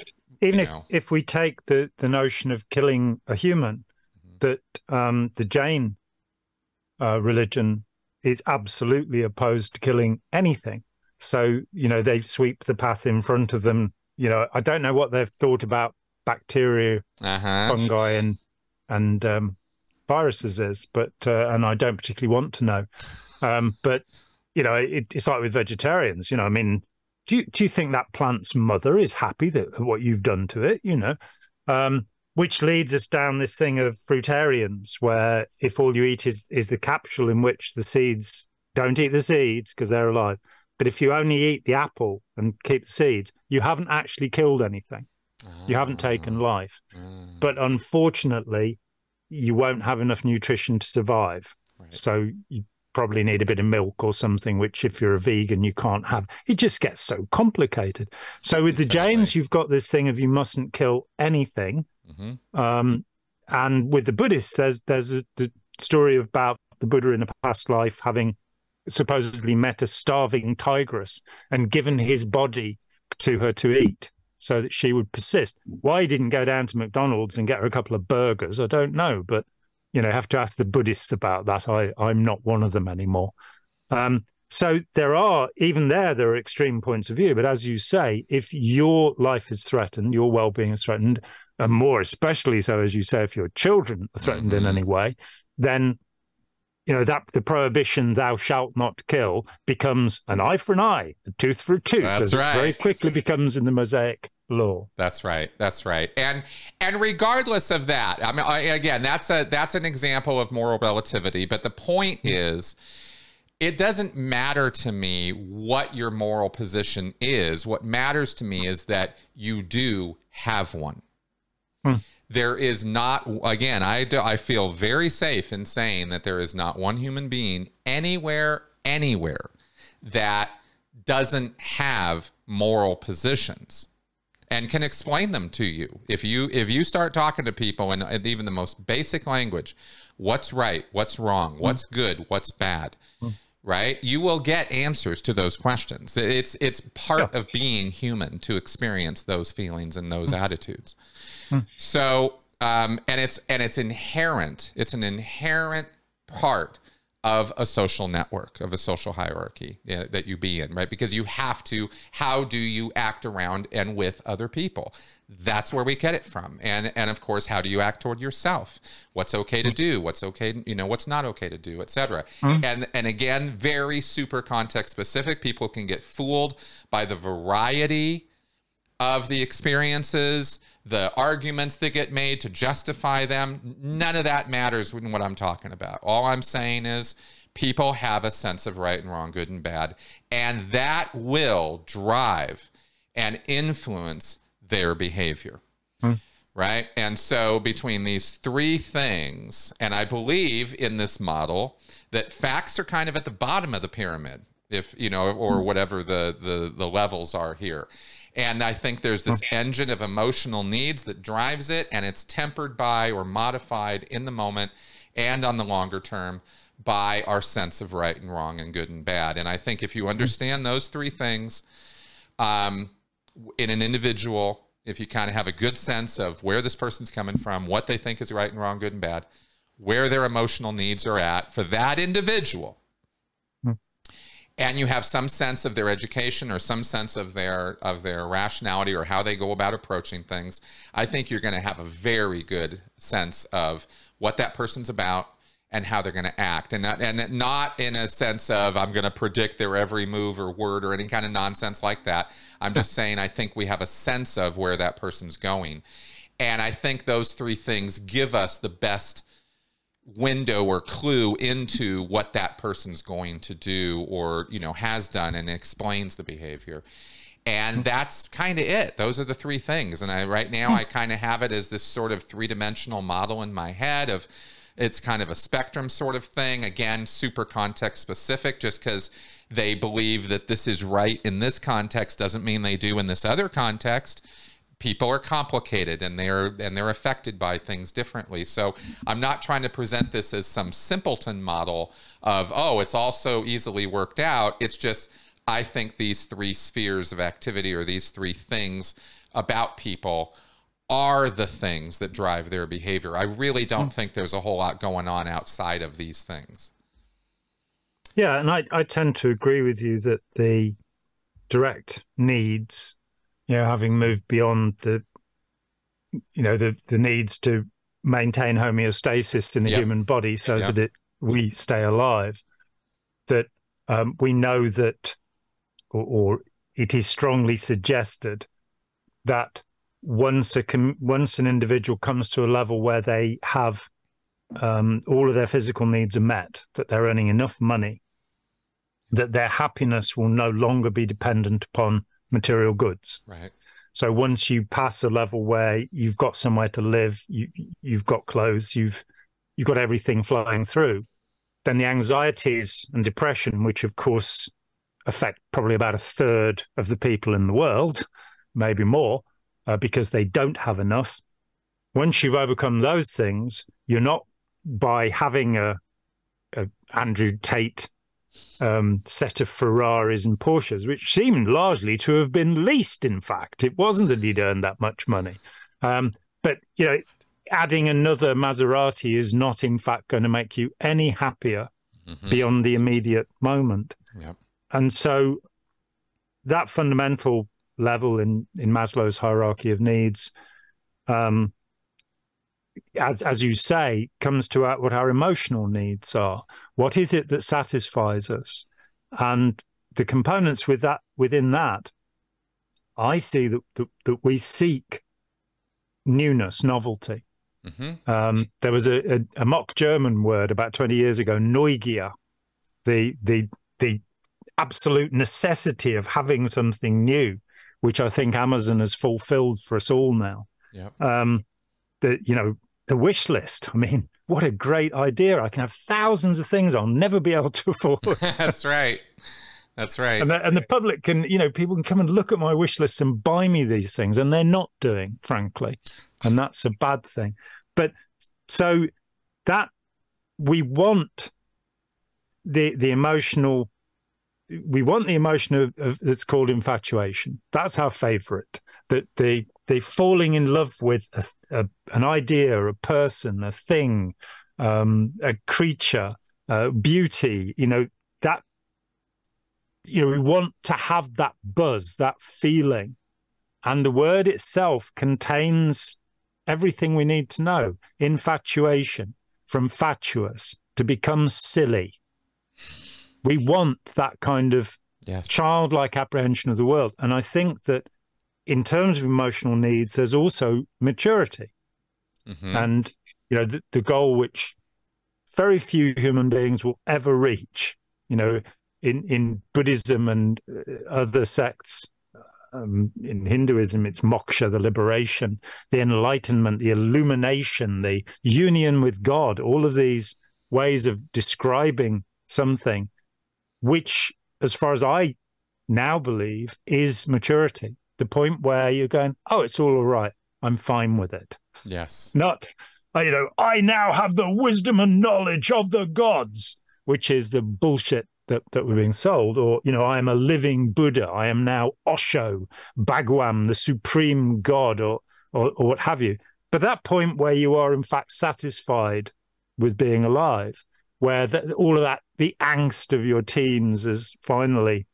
even if know. if we take the the notion of killing a human, mm-hmm. that um, the Jain uh, religion is absolutely opposed to killing anything. So you know they sweep the path in front of them. You know I don't know what they've thought about bacteria, Uh-huh. fungi, and and um, viruses is. But uh, and I don't particularly want to know. Um, but you know, it, it's like with vegetarians. You know, I mean, do you do you think that plant's mother is happy that what you've done to it? You know, um, which leads us down this thing of fruitarians, where if all you eat is is the capsule in which the seeds don't eat the seeds because they're alive. But if you only eat the apple and keep the seeds, you haven't actually killed anything. You haven't taken life. Mm, But unfortunately, you won't have enough nutrition to survive. right. So you probably need a bit of milk or something, which if you're a vegan, you can't have. It just gets so complicated. So with the Jains, you've got this thing of you mustn't kill anything. Mhm. Um, and with the Buddhists, there's there's a, the story about the Buddha in a past life having supposedly met a starving tigress and given his body to her to eat so that she would persist. Why he didn't go down to McDonald's and get her a couple of burgers, I don't know. But you know, have to ask the Buddhists about that. I I'm not one of them anymore. Um, so there are even there there are extreme points of view. But as you say, if your life is threatened, your well-being is threatened, and more especially so as you say, if your children are threatened in Mhm. any way, then you know that the prohibition "thou shalt not kill" becomes an eye for an eye, a tooth for a tooth. That's it very quickly becomes in the Mosaic law. That's right. That's right. And and regardless of that, I mean, I, again, that's a that's an example of moral relativity. But the point is, it doesn't matter to me what your moral position is. What matters to me is that you do have one. Hmm. There is not again. I do, I feel very safe in saying that there is not one human being anywhere anywhere that doesn't have moral positions and can explain them to you. If you if you start talking to people in, in even the most basic language what's right what's wrong mm-hmm. what's good what's bad right? You will get answers to those questions. It's it's part of being human to experience those feelings and those mm-hmm. attitudes Hmm. so um and it's and it's inherent it's an inherent part of a social network of a social hierarchy yeah, that you be in right? Because you have to how do you act around and with other people? That's where we get it from. And and of course how do you act toward yourself? What's okay to hmm. do? What's okay you know what's not okay to do etc hmm. and and again very super context specific. People can get fooled by the variety of the experiences, the arguments that get made to justify them. None of that matters in what I'm talking about. All I'm saying is people have a sense of right and wrong, good and bad, and that will drive and influence their behavior. Hmm. Right. And so, between these three things, and I believe in this model that facts are kind of at the bottom of the pyramid, if you know, or hmm. whatever the the, the levels are here. And I think there's this engine of emotional needs that drives it, and it's tempered by or modified in the moment and on the longer term by our sense of right and wrong and good and bad. And I think if you understand those three things um, in an individual, if you kind of have a good sense of where this person's coming from, what they think is right and wrong, good and bad, where their emotional needs are at for that individual, and you have some sense of their education or some sense of their of their rationality or how they go about approaching things i think you're going to have a very good sense of what that person's about and how they're going to act. And not, and not in a sense of i'm going to predict their every move or word or any kind of nonsense like that. I'm just saying i think we have a sense of where that person's going. And i think those three things give us the best window or clue into what that person's going to do or you know has done and explains the behavior. And mm-hmm. that's kind of it. Those are the three things. And i right now i hmm. kind of have it as this sort of three-dimensional model in my head of it's kind of a spectrum sort of thing. Again super context specific. Just because they believe that this is right in this context doesn't mean they do in this other context people are complicated and they're and they're affected by things differently. So i'm not trying to present this as some simpleton model of oh it's all so easily worked out. It's just i think these three spheres of activity or these three things about people are the things that drive their behavior. I really don't think there's a whole lot going on outside of these things. Yeah, and I, I tend to agree with you that the direct needs, you know, having moved beyond the you know the the needs to maintain homeostasis in the Yep. human body so Yep. that it we stay alive. That um, we know that, or, or it is strongly suggested that once a com- once an individual comes to a level where they have um, all of their physical needs are met, that they're earning enough money, that their happiness will no longer be dependent upon material goods. Right. So once you pass a level where you've got somewhere to live, you you've got clothes, you've you've got everything flowing through, then the anxieties and depression, which of course affect probably about a third of the people in the world, maybe more, uh, because they don't have enough. Once you've overcome those things, you're not by having a, a Andrew Tate um, set of Ferraris and Porsches, which seemed largely to have been leased. In fact, it wasn't that he'd earned that much money. Um, but you know, adding another Maserati is not, in fact, going to make you any happier Mhm. beyond the immediate moment. Yep. And so, that fundamental level in in Maslow's hierarchy of needs, um, as as you say, comes to our, what our emotional needs are. What is it that satisfies us? And the components with that within that, I see that that, that we seek newness, novelty. Mhm. Um, there was a, a, a mock German word about 20 years ago, Neugier, the the the absolute necessity of having something new, which I think Amazon has fulfilled for us all now. Yep. Um, the you know the wish list. I mean, what a great idea! I can have thousands of things I'll never be able to afford. That's right. That's right. And the, and the public can, you know, people can come and look at my wish list and buy me these things, and they're not doing, frankly, and that's a bad thing. But so that we want the the emotional, we want the emotion of, of that's called infatuation. That's our favorite. That the the falling in love with a, a, an idea, a person, a thing, um, a creature, uh, beauty. You know that you know, we want to have that buzz, that feeling. And the word itself contains everything we need to know infatuation, from fatuous to become silly. We want that kind of yes. childlike apprehension of the world. And I think that in terms of emotional needs, there's also maturity. Mhm. And, you know, the, the goal which very few human beings will ever reach, you know, in, in Buddhism and uh, other sects, um, in Hinduism, it's moksha, the liberation, the enlightenment, the illumination, the union with God, all of these ways of describing something, which, as far as I now believe, is maturity. The point where you're going, oh, it's all all right. I'm fine with it. yes. Not, uh, you know, I now have the wisdom and knowledge of the gods, which is the bullshit that, that we're being sold. Or, you know, I am a living Buddha. I am now Osho, Bhagwan, the supreme God, or, or, or what have you. But that point where you are, in fact, satisfied with being alive, where the, all of that, the angst of your teens is finally,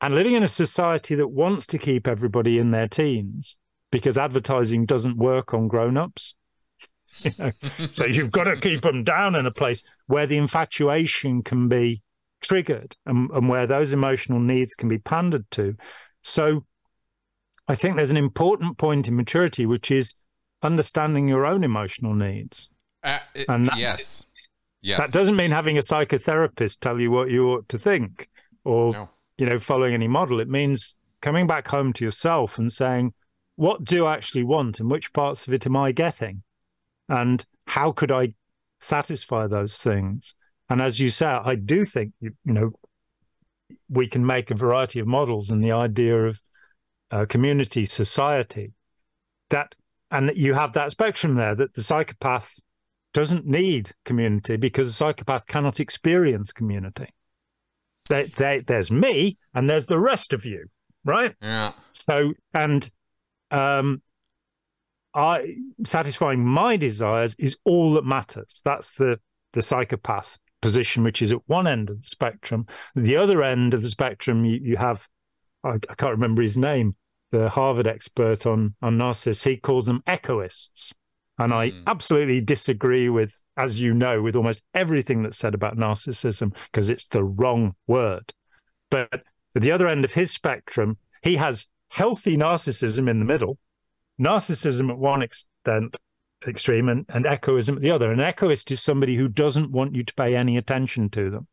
and living in a society that wants to keep everybody in their teens because advertising doesn't work on grown-ups. You know? so you've got to keep them down in a place where the infatuation can be triggered and, and where those emotional needs can be pandered to. So I think there's an important point in maturity, which is understanding your own emotional needs. Uh, it- And that- yes. Yes. That doesn't mean having a psychotherapist tell you what you ought to think or No. You know following any model. It means coming back home to yourself and saying, what do I actually want and which parts of it am I getting? And how could I satisfy those things? And as you say, I do think you, you know we can make a variety of models and the idea of uh, community society that and that you have that spectrum there that the psychopath doesn't need community because the psychopath cannot experience community. There, there, there's me and there's the rest of you, right? Yeah. So, and um, I satisfying my desires is all that matters. That's the the psychopath position, which is at one end of the spectrum. The other end of the spectrum, you, you have I, I can't remember his name, the Harvard expert on on narcissists, he calls them echoists. And I mm. absolutely disagree with, as you know, with almost everything that's said about narcissism because it's the wrong word. But at the other end of his spectrum, he has healthy narcissism in the middle, narcissism at one extent, extreme, and, and echoism at the other. An echoist is somebody who doesn't want you to pay any attention to them.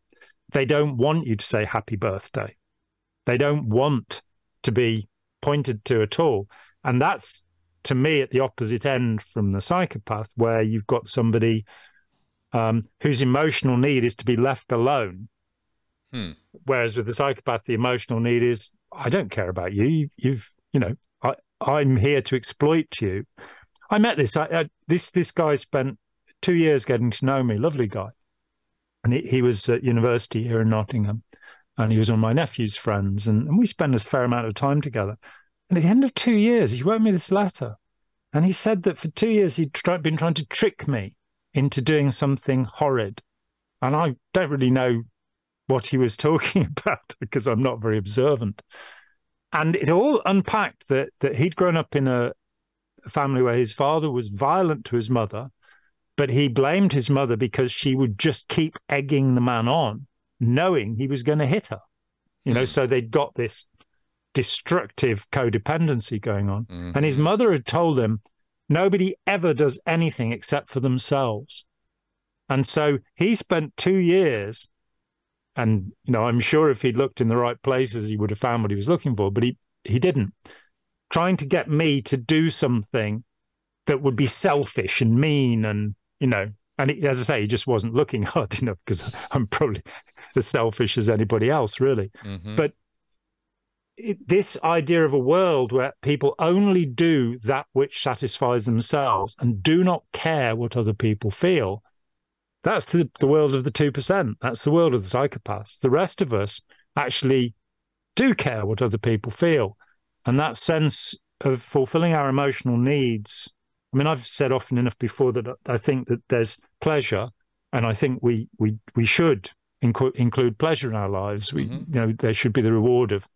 They don't want you to say happy birthday. They don't want to be pointed to at all. And that's to me at the opposite end from the psychopath, where you've got somebody um, whose emotional need is to be left alone. Hmm. Whereas with the psychopath, the emotional need is, I don't care about you. you you've, you know, I, I'm here to exploit you. I met this. I, I, this this guy spent two years getting to know me. Lovely guy, and he, he was at university here in Nottingham, and he was one of my nephew's friends, and, and we spent a fair amount of time together. And at the end of two years, he wrote me this letter, and he said that for two years he'd try, been trying to trick me into doing something horrid, and I don't really know what he was talking about because I'm not very observant. And it all unpacked that that he'd grown up in a family where his father was violent to his mother, but he blamed his mother because she would just keep egging the man on, knowing he was going to hit her. You know, mm. so they'd got this destructive codependency going on. Mm-hmm. And his mother had told him, nobody ever does anything except for themselves. And so he spent two years, and you know, I'm sure if he'd looked in the right places, he would have found what he was looking for, but he he didn't trying to get me to do something that would be selfish and mean and you know and as i say he just wasn't looking hard enough because i'm probably as selfish as anybody else really mm-hmm. but it, this idea of a world where people only do that which satisfies themselves and do not care what other people feel that's the, the world of the 2% that's the world of the psychopaths the rest of us actually do care what other people feel and that sense of fulfilling our emotional needs. I mean, I've said often enough before that I think that there's pleasure, and I think we we we should inc- include pleasure in our lives. We, mm-hmm. you know, there should be the reward of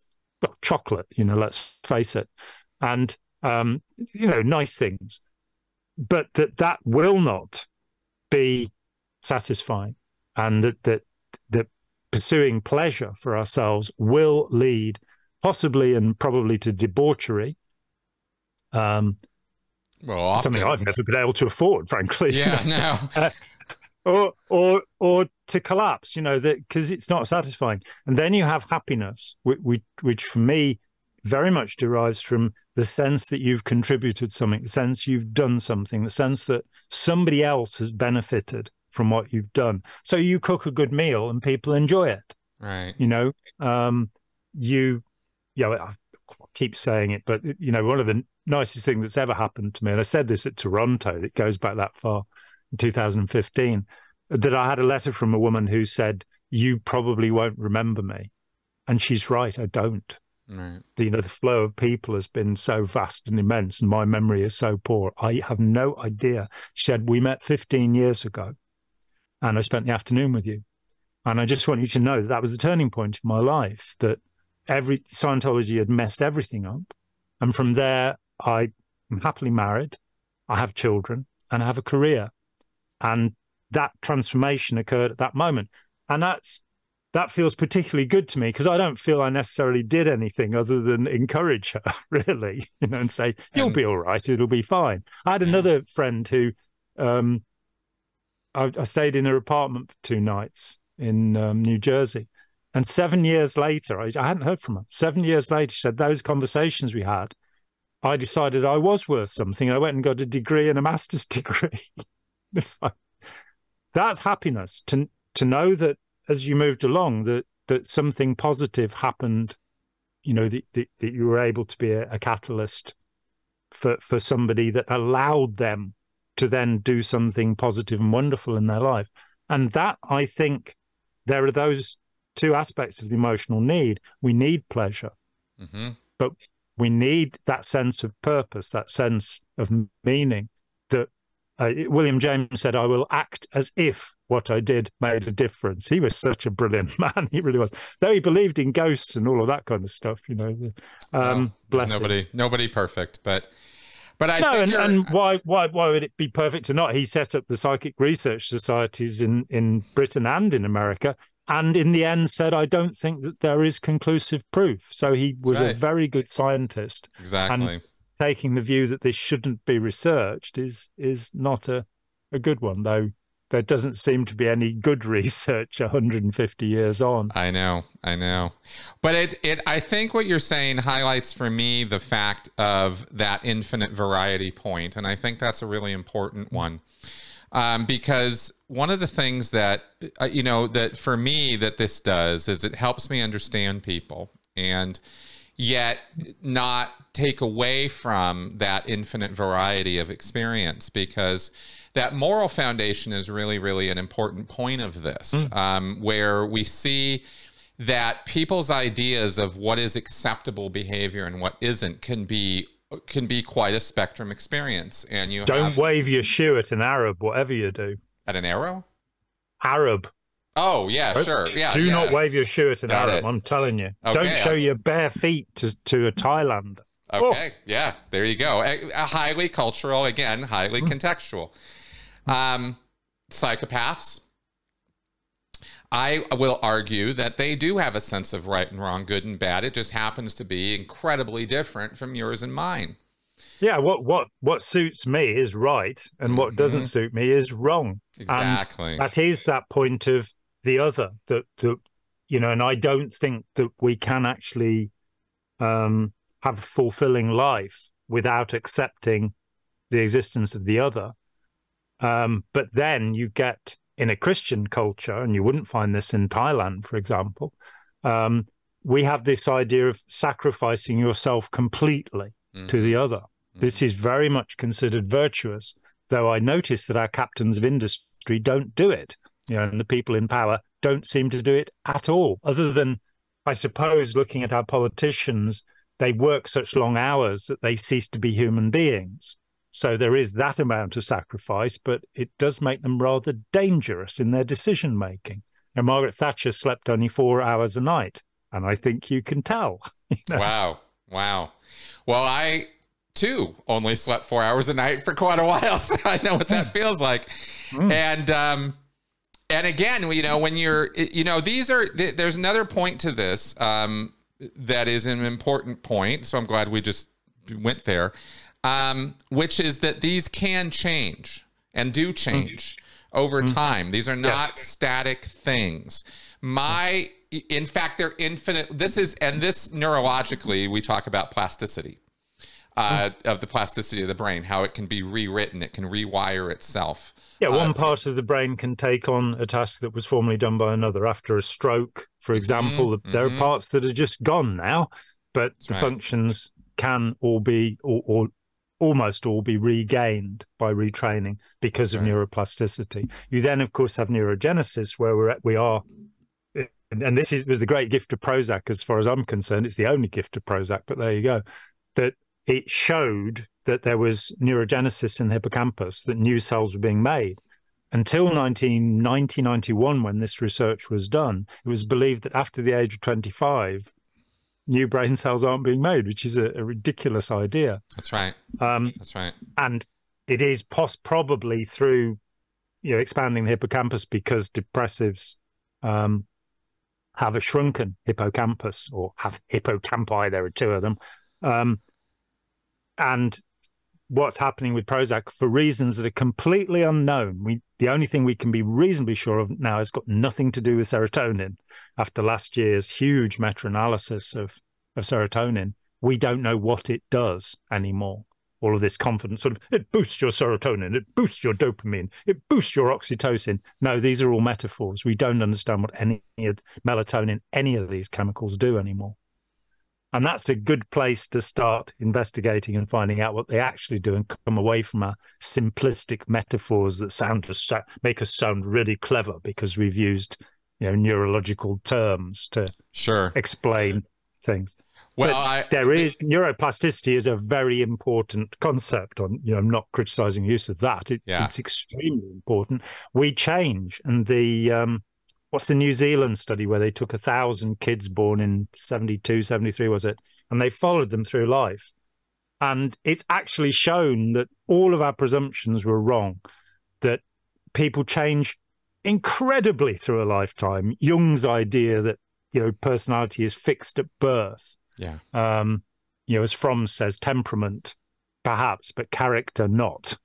well, chocolate. You know, let's face it, and um, you know, nice things, but that that will not be satisfying, and that that that pursuing pleasure for ourselves will lead possibly and probably to debauchery. Um, well, often. something I've never been able to afford, frankly. Yeah, no. uh, or or or to collapse, you know, that because it's not satisfying. And then you have happiness, which, which, which for me very much derives from the sense that you've contributed something, the sense you've done something, the sense that somebody else has benefited from what you've done. So you cook a good meal and people enjoy it. Right. You know, um, you you know, I keep saying it, but you know, one of the nicest things that's ever happened to me, and I said this at Toronto, it goes back that far, in 2015, that I had a letter from a woman who said, "You probably won't remember me," and she's right, I don't. Right. The, you know, the flow of people has been so vast and immense, and my memory is so poor. I have no idea. She said, "We met 15 years ago, and I spent the afternoon with you." And I just want you to know that that was the turning point in my life. That every Scientology had messed everything up. And from there, I am happily married. I have children and I have a career. And that transformation occurred at that moment. And that's that feels particularly good to me because I don't feel I necessarily did anything other than encourage her, really, you know, and say, You'll be all right, it'll be fine. I had another friend who um, I, I, stayed in her apartment for two nights in um, New Jersey. And seven years later, I, I hadn't heard from her. Seven years later, she said, Those conversations we had, I decided I was worth something. I went and got a degree and a master's degree. it's like, that's happiness to to know that as you moved along that that something positive happened you know that, that, that you were able to be a, a, catalyst for for somebody that allowed them to then do something positive and wonderful in their life and that i think there are those two aspects of the emotional need. We need pleasure, mm-hmm. but we need that sense of purpose, that sense of meaning uh, William James said, I will act as if what I did made a difference. He was such a brilliant man. He really was. Though he believed in ghosts and all of that kind of stuff, you know. Um, nobody, him. nobody perfect, but but I no, and, and, why why why would it be perfect or not? He set up the psychic research societies in in Britain and in America, and in the end said, "I don't think that there is conclusive proof." So he was right. a very good scientist. Exactly. And taking the view that this shouldn't be researched is is not a a good one, though there doesn't seem to be any good research 150 years on. I know, I know. But it it I think what you're saying highlights for me the fact of that infinite variety point and I think that's a really important one. Um, because one of the things that uh, you know that for me that this does is it helps me understand people and yet not take away from that infinite variety of experience because that moral foundation is really, really an important point of this, mm. um, where we see that people's ideas of what is acceptable behavior and what isn't can be can be quite a spectrum experience. And you don't have, wave your shoe at an Arab, whatever you do. At an arrow? Arab. Oh yeah, sure. Yeah. Do yeah. not wave your shoe at an Got Arab. it. I'm telling you. Okay, don't show your bare feet to to a Thailander. Okay. Oh. Yeah. There you go. A, a highly cultural, again, highly mm. contextual. Um, psychopaths. I will argue that they do have a sense of right and wrong, good and bad. It just happens to be incredibly different from yours and mine. Yeah, what what what suits me is right, and what mm-hmm. doesn't suit me is wrong. Exactly. And that is that point of the other that that you know, and I don't think that we can actually um, have a fulfilling life without accepting the existence of the other. Um, but then you get in a Christian culture, and you wouldn't find this in Thailand, for example. Um, we have this idea of sacrificing yourself completely mm-hmm. to the other. Mm-hmm. This is very much considered virtuous, though I notice that our captains of industry don't do it. You know, and the people in power don't seem to do it at all, other than, I suppose, looking at our politicians, they work such long hours that they cease to be human beings. So there is that amount of sacrifice, but it does make them rather dangerous in their decision making. And Margaret Thatcher slept only four hours a night, and I think you can tell. You know? Wow, wow. Well, I too only slept four hours a night for quite a while, so I know what that hmm. feels like. Mm. And um, and again, you know, when you're, you know, these are. There's another point to this um, that is an important point. So I'm glad we just went there um, which is that these can change and do change mm-hmm. over mm-hmm. time. These are not yes. static things. My, in fact, they're infinite. This is, and this neurologically, we talk about plasticity. Uh, of the plasticity of the brain, how it can be rewritten, it can rewire itself. Yeah, one uh, part of the brain can take on a task that was formerly done by another. After a stroke, for mm-hmm, example, mm-hmm, there mm-hmm. are parts that are just gone now, but That's the right. functions can all be or, or almost all be regained by retraining because of right. neuroplasticity. You then, of course, have neurogenesis, where we're at, we are, and this is, was the great gift of Prozac, as far as I'm concerned. It's the only gift of Prozac, but there you go. That it showed that there was neurogenesis in the hippocampus, that new cells were being made. Until 1990, 91, when this research was done, it was believed that after the age of 25, new brain cells aren't being made, which is a, a ridiculous idea. That's right. Um, That's right. And it is pos- probably through you know expanding the hippocampus because depressives um, have a shrunken hippocampus or have hippocampi. There are two of them, um, and what's happening with Prozac for reasons that are completely unknown. We the only thing we can be reasonably sure of now has got nothing to do with serotonin. After last year's huge meta-analysis of, of serotonin, we don't know what it does anymore. All of this confidence sort of it boosts your serotonin, it boosts your dopamine, it boosts your oxytocin. No, these are all metaphors. We don't understand what any melatonin, any of these chemicals do anymore. And that's a good place to start investigating and finding out what they actually do and come away from our simplistic metaphors that sound to make us sound really clever because we've used you know neurological terms to sure explain things. Well, I, there is neuroplasticity is a very important concept. On you know, I'm not criticizing use of that. It, Yeah. It's extremely important. We change, and the um, what's the New Zealand study where they took a thousand kids born in 72, 73, was it, and they followed them through life, and it's actually shown that all of our presumptions were wrong. That people change incredibly through a lifetime. Jung's idea that you know personality is fixed at birth yeah. um, you know, as Fromm says, temperament perhaps, but character not.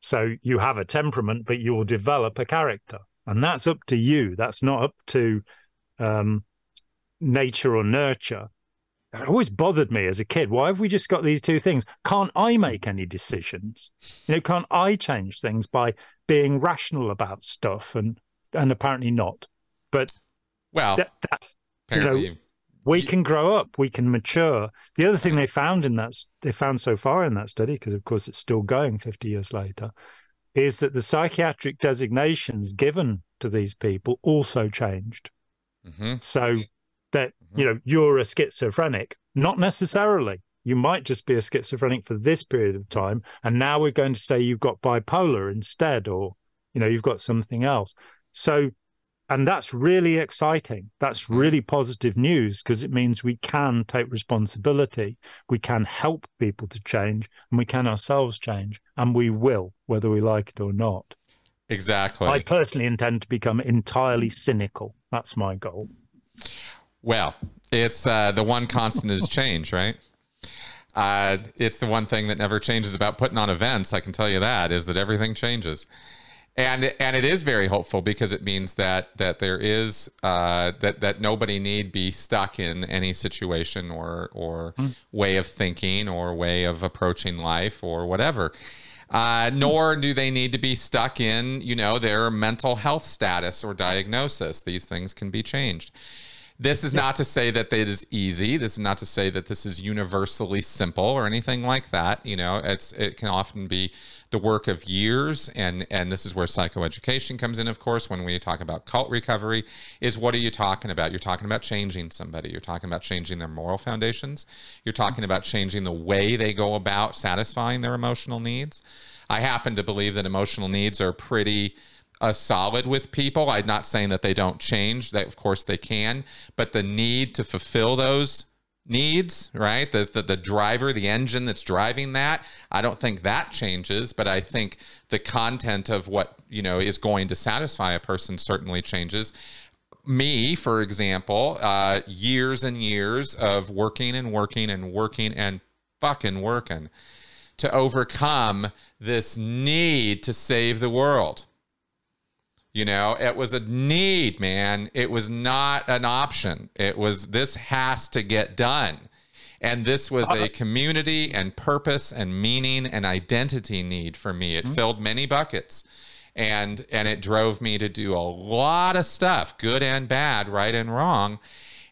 So you have a temperament, but you will develop a character, and that's up to you. That's not up to um, nature or nurture. It always bothered me as a kid. Why have we just got these two things? Can't I make any decisions? You know, can't I change things by being rational about stuff? And and apparently not. But Well, that, that's you know, we can grow up we can mature the other thing they found in that they found so far in that study because of course it's still going 50 years later is that the psychiatric designations given to these people also changed. Mhm. so that you know you're a schizophrenic. Not necessarily. You might just be a schizophrenic for this period of time and now we're going to say you've got bipolar instead or you know you've got something else. So and that's really exciting that's really positive news because it means we can take responsibility we can help people to change and we can ourselves change and we will whether we like it or not exactly. i personally intend to become entirely cynical that's my goal Well, it's uh, the one constant is change, right? Uh, it's the one thing that never changes about putting on events. I can tell you that is that everything changes, and and it is very hopeful because it means that that there is uh, that that nobody need be stuck in any situation or or way of thinking or way of approaching life or whatever. Uh, nor do they need to be stuck in, you know, their mental health status or diagnosis. These things can be changed. This is not to say that it is easy. This is not to say that this is universally simple or anything like that. You know, it's it can often be the work of years, and and this is where psychoeducation comes in. Of course, when we talk about cult recovery, is what are you talking about? You're talking about changing somebody. You're talking about changing their moral foundations. You're talking about changing the way they go about satisfying their emotional needs. I happen to believe that emotional needs are pretty uh, solid with people. I'm not saying that they don't change. That of course they can, but the need to fulfill those needs, right? The, the the driver, the engine that's driving that, I don't think that changes. But I think the content of what you know is going to satisfy a person certainly changes. Me, for example, uh, years and years of working and working and working and fucking working to overcome this need to save the world. You know, it was a need, man. It was not an option. It was this has to get done. And this was a community and purpose and meaning and identity need for me. It mm-hmm. filled many buckets. And and it drove me to do a lot of stuff, good and bad, right and wrong.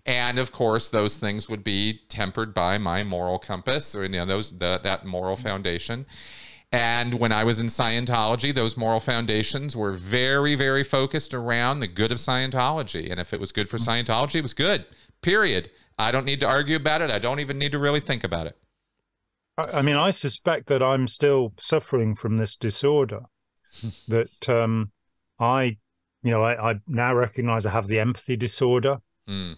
And of course, those things would be tempered by my moral compass or you know those the, that moral mm-hmm. foundation. And when I was in Scientology, those moral foundations were very, very focused around the good of Scientology. And if it was good for Scientology, it was good. Period. I don't need to argue about it. I don't even need to really think about it. I, mean, I suspect that I'm still suffering from this disorder. that um, I, you know, I, I now recognize I have the empathy disorder, Mm,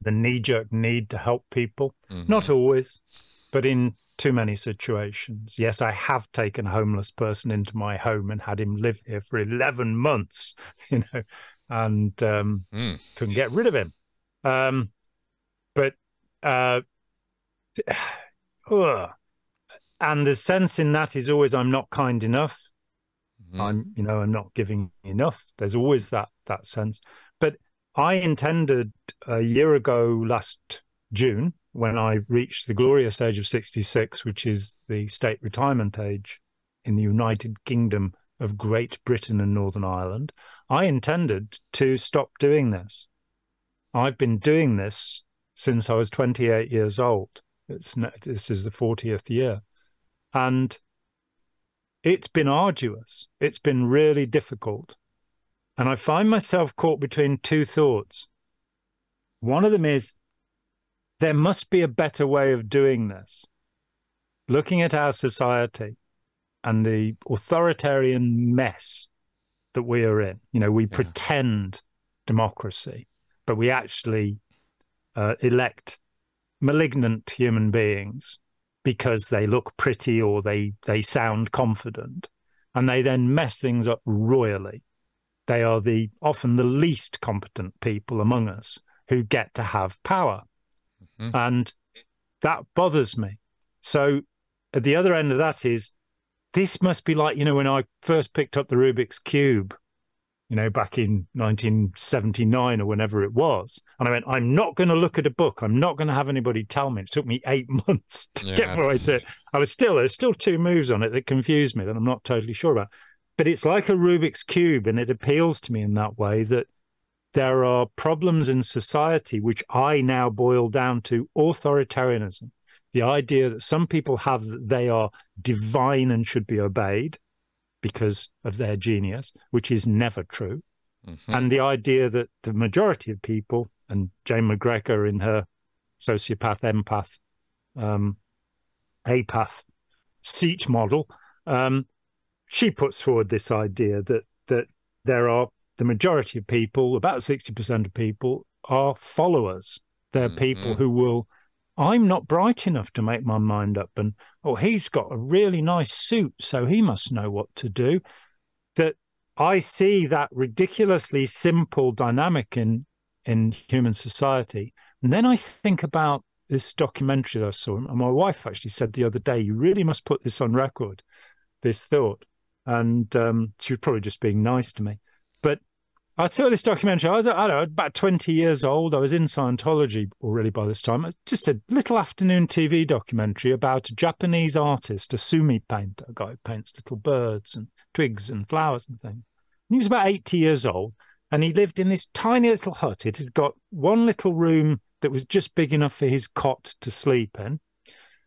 the knee jerk need to help people. mhm. Not always, but in too many situations. Yes, I have taken a homeless person into my home and had him live here for 11 months, you know, and um, Mm. couldn't get rid of him. Um, but, uh, ugh. and the sense in that is always I'm not kind enough. Mhm. I'm, you know, I'm not giving enough. There's always that that sense. But I intended a year ago, last June, when I reached the glorious age of 66, which is the state retirement age in the United Kingdom of Great Britain and Northern Ireland, I intended to stop doing this. I've been doing this since I was 28 years old. It's this is the 40th year, and it's been arduous. It's been really difficult, and I find myself caught between two thoughts. One of them is there must be a better way of doing this. Looking at our society and the authoritarian mess that we are in, you know, we yeah. pretend democracy, but we actually uh, elect malignant human beings because they look pretty or they they sound confident and they then mess things up royally they are the often the least competent people among us who get to have power mm-hmm. and that bothers me so at the other end of that is this must be like you know when i first picked up the rubik's cube you know, back in 1979 or whenever it was. And I went, I'm not going to look at a book. I'm not going to have anybody tell me. It took me eight months to yes. get right there. I was still, there's still two moves on it that confuse me that I'm not totally sure about. But it's like a Rubik's Cube, and it appeals to me in that way that there are problems in society which I now boil down to authoritarianism. The idea that some people have that they are divine and should be obeyed, because of their genius, which is never true. Mm-hmm. And the idea that the majority of people, and Jane McGregor in her sociopath, empath, um, apath seat model, um, she puts forward this idea that that there are the majority of people, about sixty percent of people, are followers. They're mm-hmm. people who will I'm not bright enough to make my mind up. And, oh, he's got a really nice suit, so he must know what to do. That I see that ridiculously simple dynamic in, in human society. And then I think about this documentary that I saw. And my wife actually said the other day, you really must put this on record, this thought. And um, she was probably just being nice to me. I saw this documentary. I was, I don't know, about 20 years old. I was in Scientology already by this time. Just a little afternoon TV documentary about a Japanese artist, a sumi painter, a guy who paints little birds and twigs and flowers and things. And he was about 80 years old and he lived in this tiny little hut. It had got one little room that was just big enough for his cot to sleep in.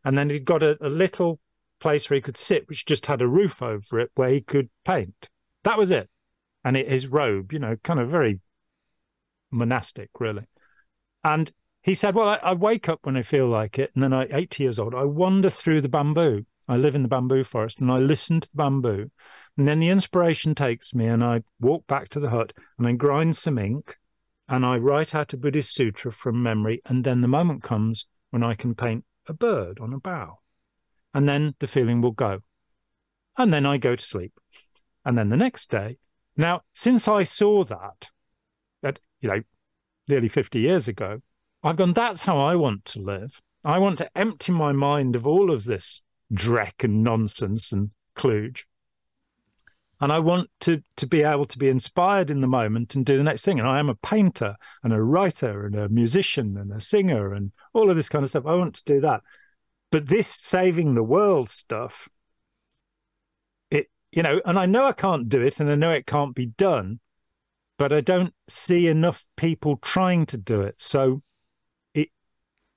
And then he'd got a, a little place where he could sit, which just had a roof over it where he could paint. That was it and it, his robe, you know, kind of very monastic, really. And he said, Well, I, I, wake up when I feel like it. And then I, 80 years old, I wander through the bamboo. I live in the bamboo forest and I listen to the bamboo. And then the inspiration takes me and I walk back to the hut and I grind some ink and I write out a Buddhist sutra from memory. And then the moment comes when I can paint a bird on a bough. And then the feeling will go. And then I go to sleep. And then the next day, now, since I saw that, that you know, nearly 50 years ago, I've gone, that's how I want to live. I want to empty my mind of all of this dreck and nonsense and kludge. And I want to to be able to be inspired in the moment and do the next thing. And I am a painter and a writer and a musician and a singer and all of this kind of stuff. I want to do that. But this saving the world stuff, you know, and I know I can't do it and I know it can't be done, but I don't see enough people trying to do it. So it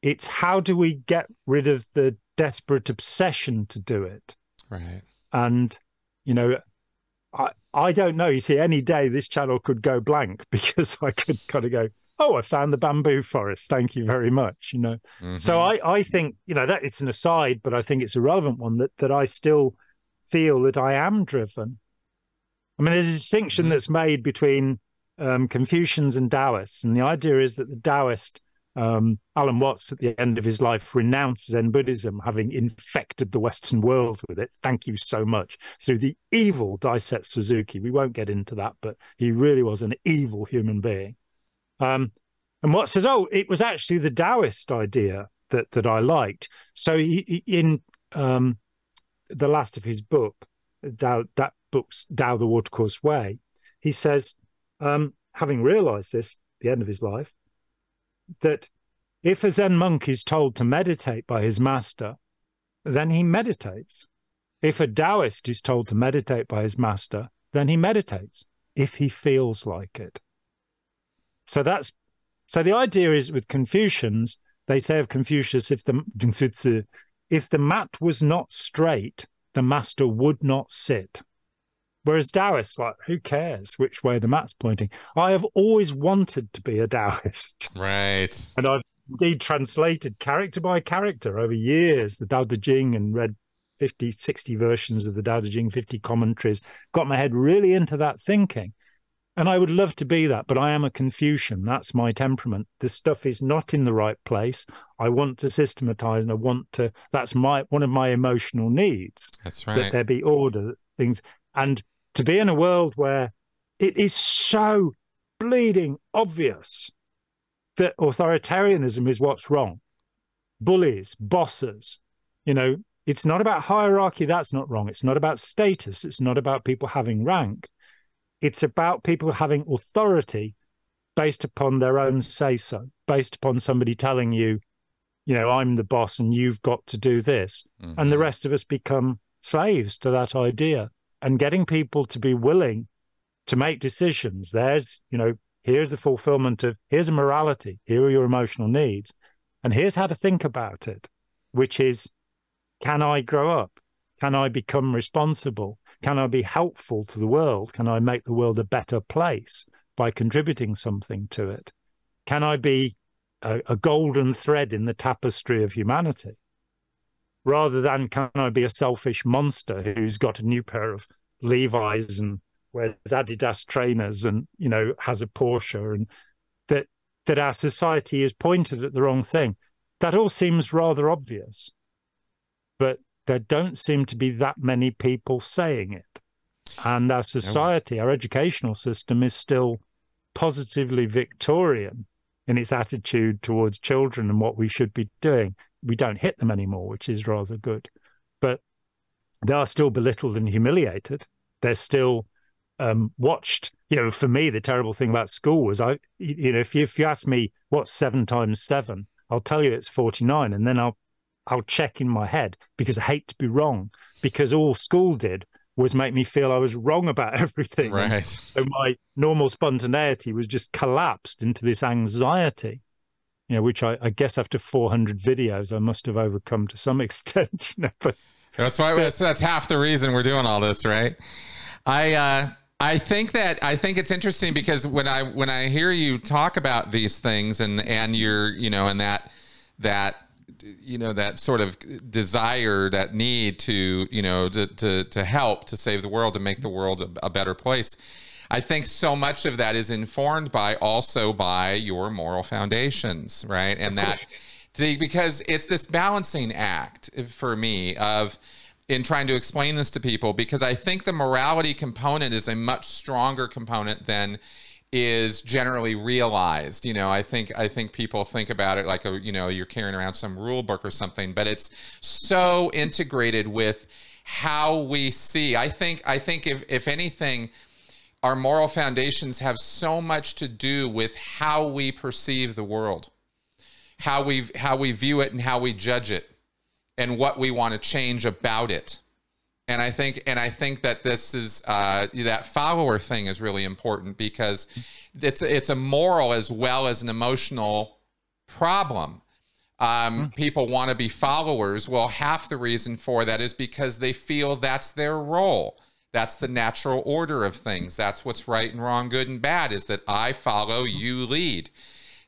it's how do we get rid of the desperate obsession to do it? Right. And, you know, I I don't know. You see, any day this channel could go blank because I could kind of go, oh, I found the bamboo forest. Thank you very much. You know. Mm-hmm. So I, I think, you know, that it's an aside, but I think it's a relevant one that that I still feel that I am driven. I mean, there's a distinction mm-hmm. that's made between um, Confucians and Taoists, and the idea is that the Taoist um, Alan Watts, at the end of his life, renounced Zen Buddhism, having infected the Western world with it. Thank you so much. Through the evil Daisetsu Suzuki. We won't get into that, but he really was an evil human being. Um, and Watts says, oh, it was actually the Taoist idea that that I liked. So he, he, in um, the last of his book, Tao, that book's Tao the Watercourse Way, he says, um, having realized this, the end of his life, that if a Zen monk is told to meditate by his master, then he meditates. If a Taoist is told to meditate by his master, then he meditates if he feels like it. So that's so the idea is with Confucians, they say of Confucius, if the if the mat was not straight, the master would not sit. Whereas Taoists, like, who cares which way the mat's pointing? I have always wanted to be a Taoist. Right. And I've indeed translated character by character over years, the Tao Te Ching, and read 50, 60 versions of the Tao Te Ching, 50 commentaries, got my head really into that thinking. And I would love to be that, but I am a Confucian. That's my temperament. This stuff is not in the right place. I want to systematize and I want to, that's my one of my emotional needs. That's right. That there be order, things. And to be in a world where it is so bleeding obvious that authoritarianism is what's wrong. Bullies, bosses, you know, it's not about hierarchy, that's not wrong. It's not about status, it's not about people having rank. It's about people having authority based upon their own say so, based upon somebody telling you, you know, I'm the boss and you've got to do this. Mm-hmm. And the mm-hmm. rest of us become slaves to that idea. And getting people to be willing to make decisions. There's, you know, here's the fulfillment of, here's a morality, here are your emotional needs, and here's how to think about it, which is, can I grow up? Can I become responsible? Can I be helpful to the world? Can I make the world a better place by contributing something to it? Can I be a, a golden thread in the tapestry of humanity? Rather than can I be a selfish monster who's got a new pair of Levi's and wears Adidas trainers and you know has a Porsche and that that our society is pointed at the wrong thing. That all seems rather obvious, but there don't seem to be that many people saying it. And our society, our educational system is still positively Victorian in its attitude towards children and what we should be doing. We don't hit them anymore, which is rather good. But they are still belittled and humiliated. They're still um, watched. You know, for me, the terrible thing about school was I, you know, if you, if you ask me what's seven times seven, I'll tell you it's 49. And then I'll, I'll check in my head because I hate to be wrong because all school did was make me feel I was wrong about everything. Right. so my normal spontaneity was just collapsed into this anxiety, you know, which I, I guess after 400 videos, I must have overcome to some extent. You know, but that's why that's, that's half the reason we're doing all this, right? I uh, I think that I think it's interesting because when I when I hear you talk about these things and and you're you know and that that you know that sort of desire that need to you know to to, to help to save the world to make the world a, a better place. I think so much of that is informed by also by your moral foundations right? And that the, because it's this balancing act eh, for me of in trying to explain this to people because I think the morality component is a much stronger component than is generally realized. You know, I think I think people think about it like a you know you're carrying around some rule book or something, but it's so integrated with how we see. I think I think if if anything our moral foundations have so much to do with how we perceive the world, how we how we view it and how we judge it and what we want to change about it. And I think, and I think that this is uh, that follower thing is really important because it's it's a moral as well as an emotional problem. Um, mm-hmm. People want to be followers. Well, half the reason for that is because they feel that's their role. That's the natural order of things. That's what's right and wrong, good and bad. Is that I follow, you lead.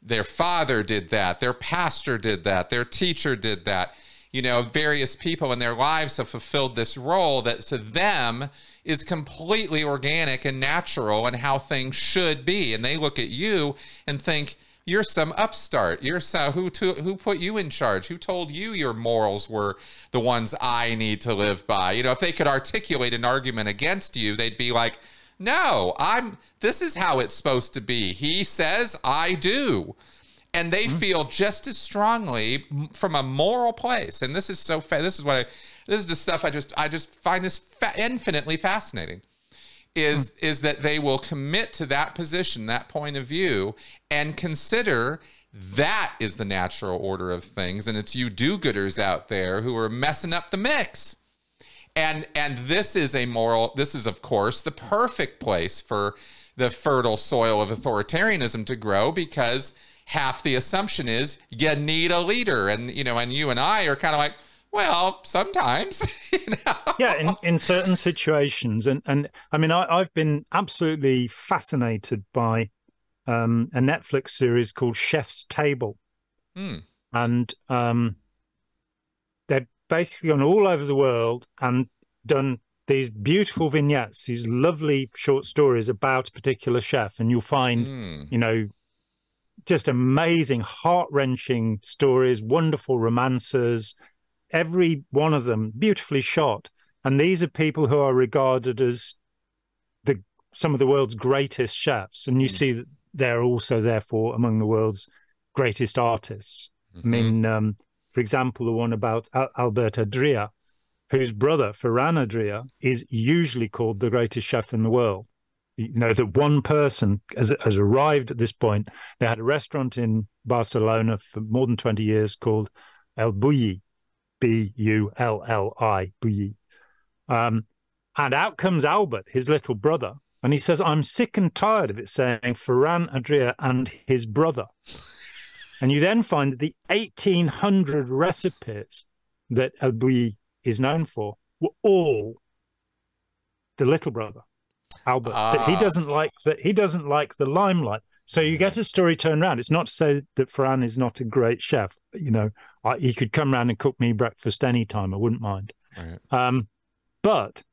Their father did that. Their pastor did that. Their teacher did that you know, various people in their lives have fulfilled this role that to them is completely organic and natural and how things should be. And they look at you and think, you're some upstart. You're so who to, who put you in charge? Who told you your morals were the ones I need to live by? You know, if they could articulate an argument against you, they'd be like, "No, I'm this is how it's supposed to be." He says, "I do." And they mm-hmm. feel just as strongly from a moral place and this is so fa- this is what I, this is the stuff i just i just find this fa- infinitely fascinating is mm-hmm. is that they will commit to that position that point of view and consider that is the natural order of things and it's you do-gooders out there who are messing up the mix and and this is a moral this is of course the perfect place for the fertile soil of authoritarianism to grow because half the assumption is you need a leader and you know and you and i are kind of like well sometimes you know? yeah in, in certain situations and and i mean I, i've been absolutely fascinated by um, a netflix series called chef's table Mm. and um, they've basically gone all over the world and done these beautiful vignettes, these lovely short stories about a particular chef, and you'll find, Mm. you know, just amazing, heart wrenching stories, wonderful romances, every one of them beautifully shot. And these are people who are regarded as the some of the world's greatest chefs, and you Mm. see that they're also therefore among the world's greatest artists. I Mhm. mean, um, for example, the one about Al- Albert Adria, whose brother Ferran Adria is usually called the greatest chef in the world. You know that one person has, has arrived at this point. They had a restaurant in Barcelona for more than twenty years called El Bulli, B U L L I, Bulli. Um, and out comes Albert, his little brother, and he says, "I'm sick and tired of it saying Ferran Adria and his brother." And you then find that the 1800 recipes that El Bulli is known for were all the little brother, Albert. But he Ah. doesn't like that. He doesn't like the limelight. So you get a story turned around. It's not to say that Ferran is not a great chef. You know, I, he could come round and cook me breakfast anytime. I wouldn't mind. Right. Um, but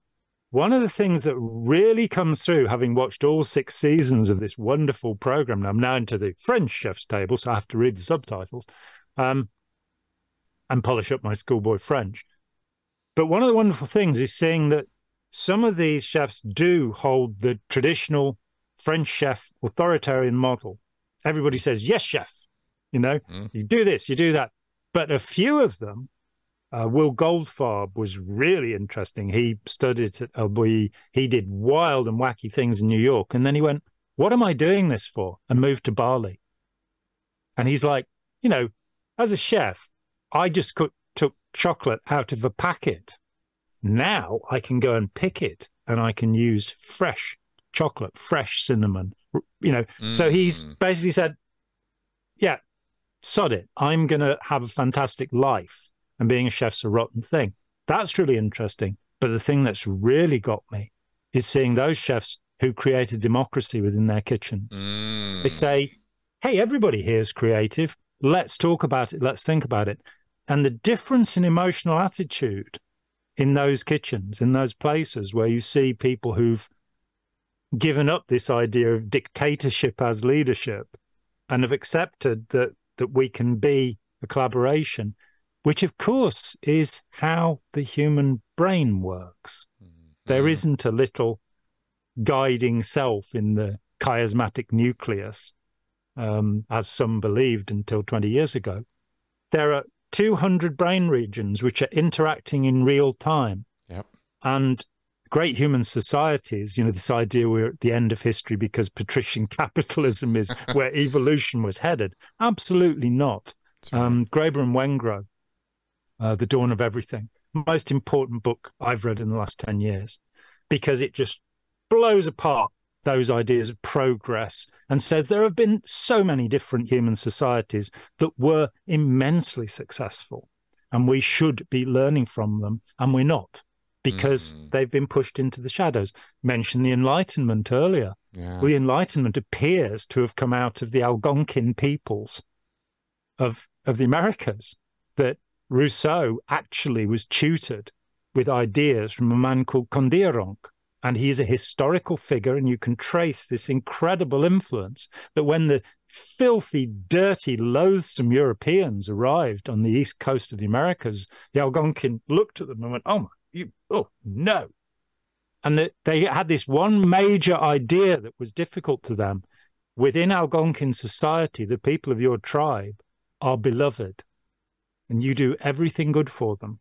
one of the things that really comes through, having watched all six seasons of this wonderful program, and I'm now into the French chef's table, so I have to read the subtitles um, and polish up my schoolboy French. But one of the wonderful things is seeing that some of these chefs do hold the traditional French chef authoritarian model. Everybody says, yes, chef. You know, Mm. you do this, you do that. But a few of them, uh, Will Goldfarb was really interesting. He studied at El He did wild and wacky things in New York. And then he went, What am I doing this for? And moved to Bali. And he's like, You know, as a chef, I just cook, took chocolate out of a packet. Now I can go and pick it and I can use fresh chocolate, fresh cinnamon, you know. So he's Mm. basically said, Yeah, sod it. I'm going to have a fantastic life. And being a chef's a rotten thing. That's really interesting. But the thing that's really got me is seeing those chefs who created democracy within their kitchens. Mm. They say, hey, everybody here is creative. Let's talk about it. Let's think about it. And the difference in emotional attitude in those kitchens, in those places where you see people who've given up this idea of dictatorship as leadership and have accepted that that we can be a collaboration, which of course is how the human brain works. There Mm. isn't a little guiding self in the chiasmatic nucleus, um, as some believed until 20 years ago. There are 200 brain regions which are interacting in real time. Yep. And great human societies, you know, this idea we're at the end of history because patrician capitalism is where evolution was headed. Absolutely not. Right. Um, Graeber and Wengrow, uh, The Dawn of Everything, most important book I've read in the last 10 years because it just blows apart those ideas of progress and says there have been so many different human societies that were immensely successful and we should be learning from them and we're not because Mm. they've been pushed into the shadows mentioned the enlightenment earlier yeah. the Enlightenment appears to have come out of the Algonquin peoples of of the Americas. That Rousseau actually was tutored with ideas from a man called Kandiaronk, and he is a historical figure, and you can trace this incredible influence. That when the filthy, dirty, loathsome Europeans arrived on the east coast of the Americas, the Algonquin looked at them and went, "Oh my, you, oh no." and that they had this one major idea that was difficult to them within Algonquin society. The people of your tribe are beloved, and you do everything good for them.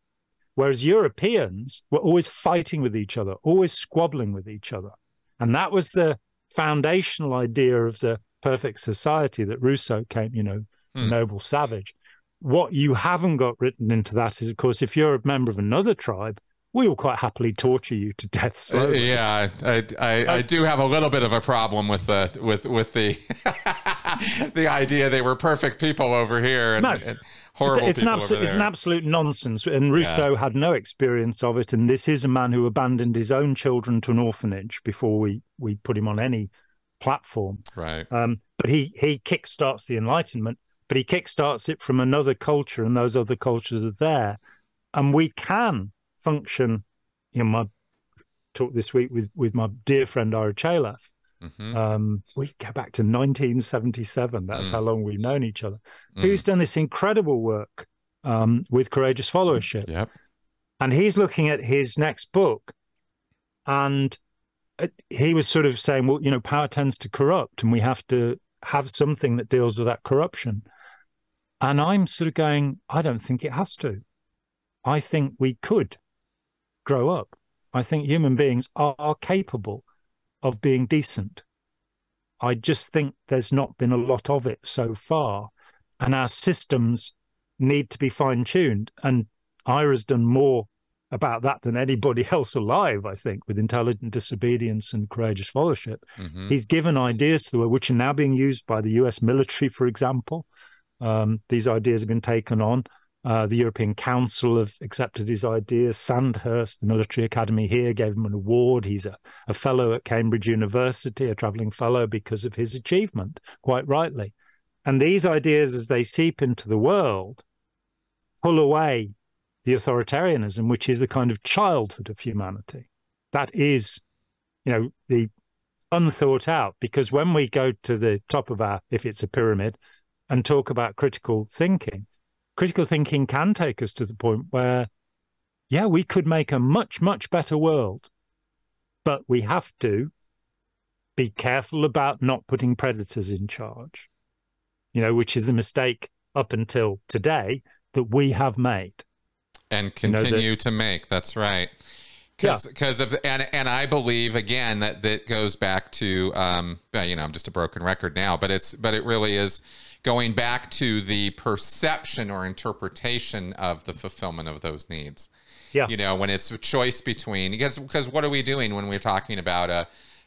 Whereas Europeans were always fighting with each other, always squabbling with each other, and that was the foundational idea of the perfect society that Rousseau came, you know, Hmm. noble savage. What you haven't got written into that is, of course, if you're a member of another tribe, we will quite happily torture you to death. Uh, slowly. yeah, I, I, I do have a little bit of a problem with the with with the the idea they were perfect people over here and, No. and horrible it's, it's an people absolute over it's an absolute nonsense and rousseau had no experience of it and this is a man who abandoned his own children to an orphanage before we we put him on any platform right. um, but he he kickstarts the enlightenment but he kickstarts it from another culture, and those other cultures are there, and we can function. You know, my talk this week with with my dear friend Ira Chaleff. Mm-hmm. Um, we go back to 1977. That's mm. how long we've known each other. Mm. Who's done this incredible work um, with courageous followership? Yep. And he's looking at his next book, and uh, he was sort of saying, well, you know, power tends to corrupt, and we have to have something that deals with that corruption. And I'm sort of going, I don't think it has to. I think we could grow up. I think human beings are, are capable of being decent. I just think there's not been a lot of it so far. And our systems need to be fine tuned. And Ira's done more about that than anybody else alive, I think, with intelligent disobedience and courageous followership. Mm-hmm. He's given ideas to the world, which are now being used by the US military, for example. Um, these ideas have been taken on. Uh, the European Council have accepted his ideas. Sandhurst, the military academy here, gave him an award. He's a, a fellow at Cambridge University, a traveling fellow because of his achievement, quite rightly. And these ideas, as they seep into the world, pull away the authoritarianism, which is the kind of childhood of humanity. That is, you know, the unthought out. Because when we go to the top of our, if it's a pyramid, and talk about critical thinking, critical thinking can take us to the point where, yeah, we could make a much, much better world. But we have to be careful about not putting predators in charge, you know, which is the mistake up until today that we have made and continue you know, that, to make. That's right. Because because yeah. of and and I believe again that that goes back to um you know I'm just a broken record now but it's but it really is going back to the perception or interpretation of the fulfillment of those needs. Yeah. You know when it's a choice between because because what are we doing when we're talking about a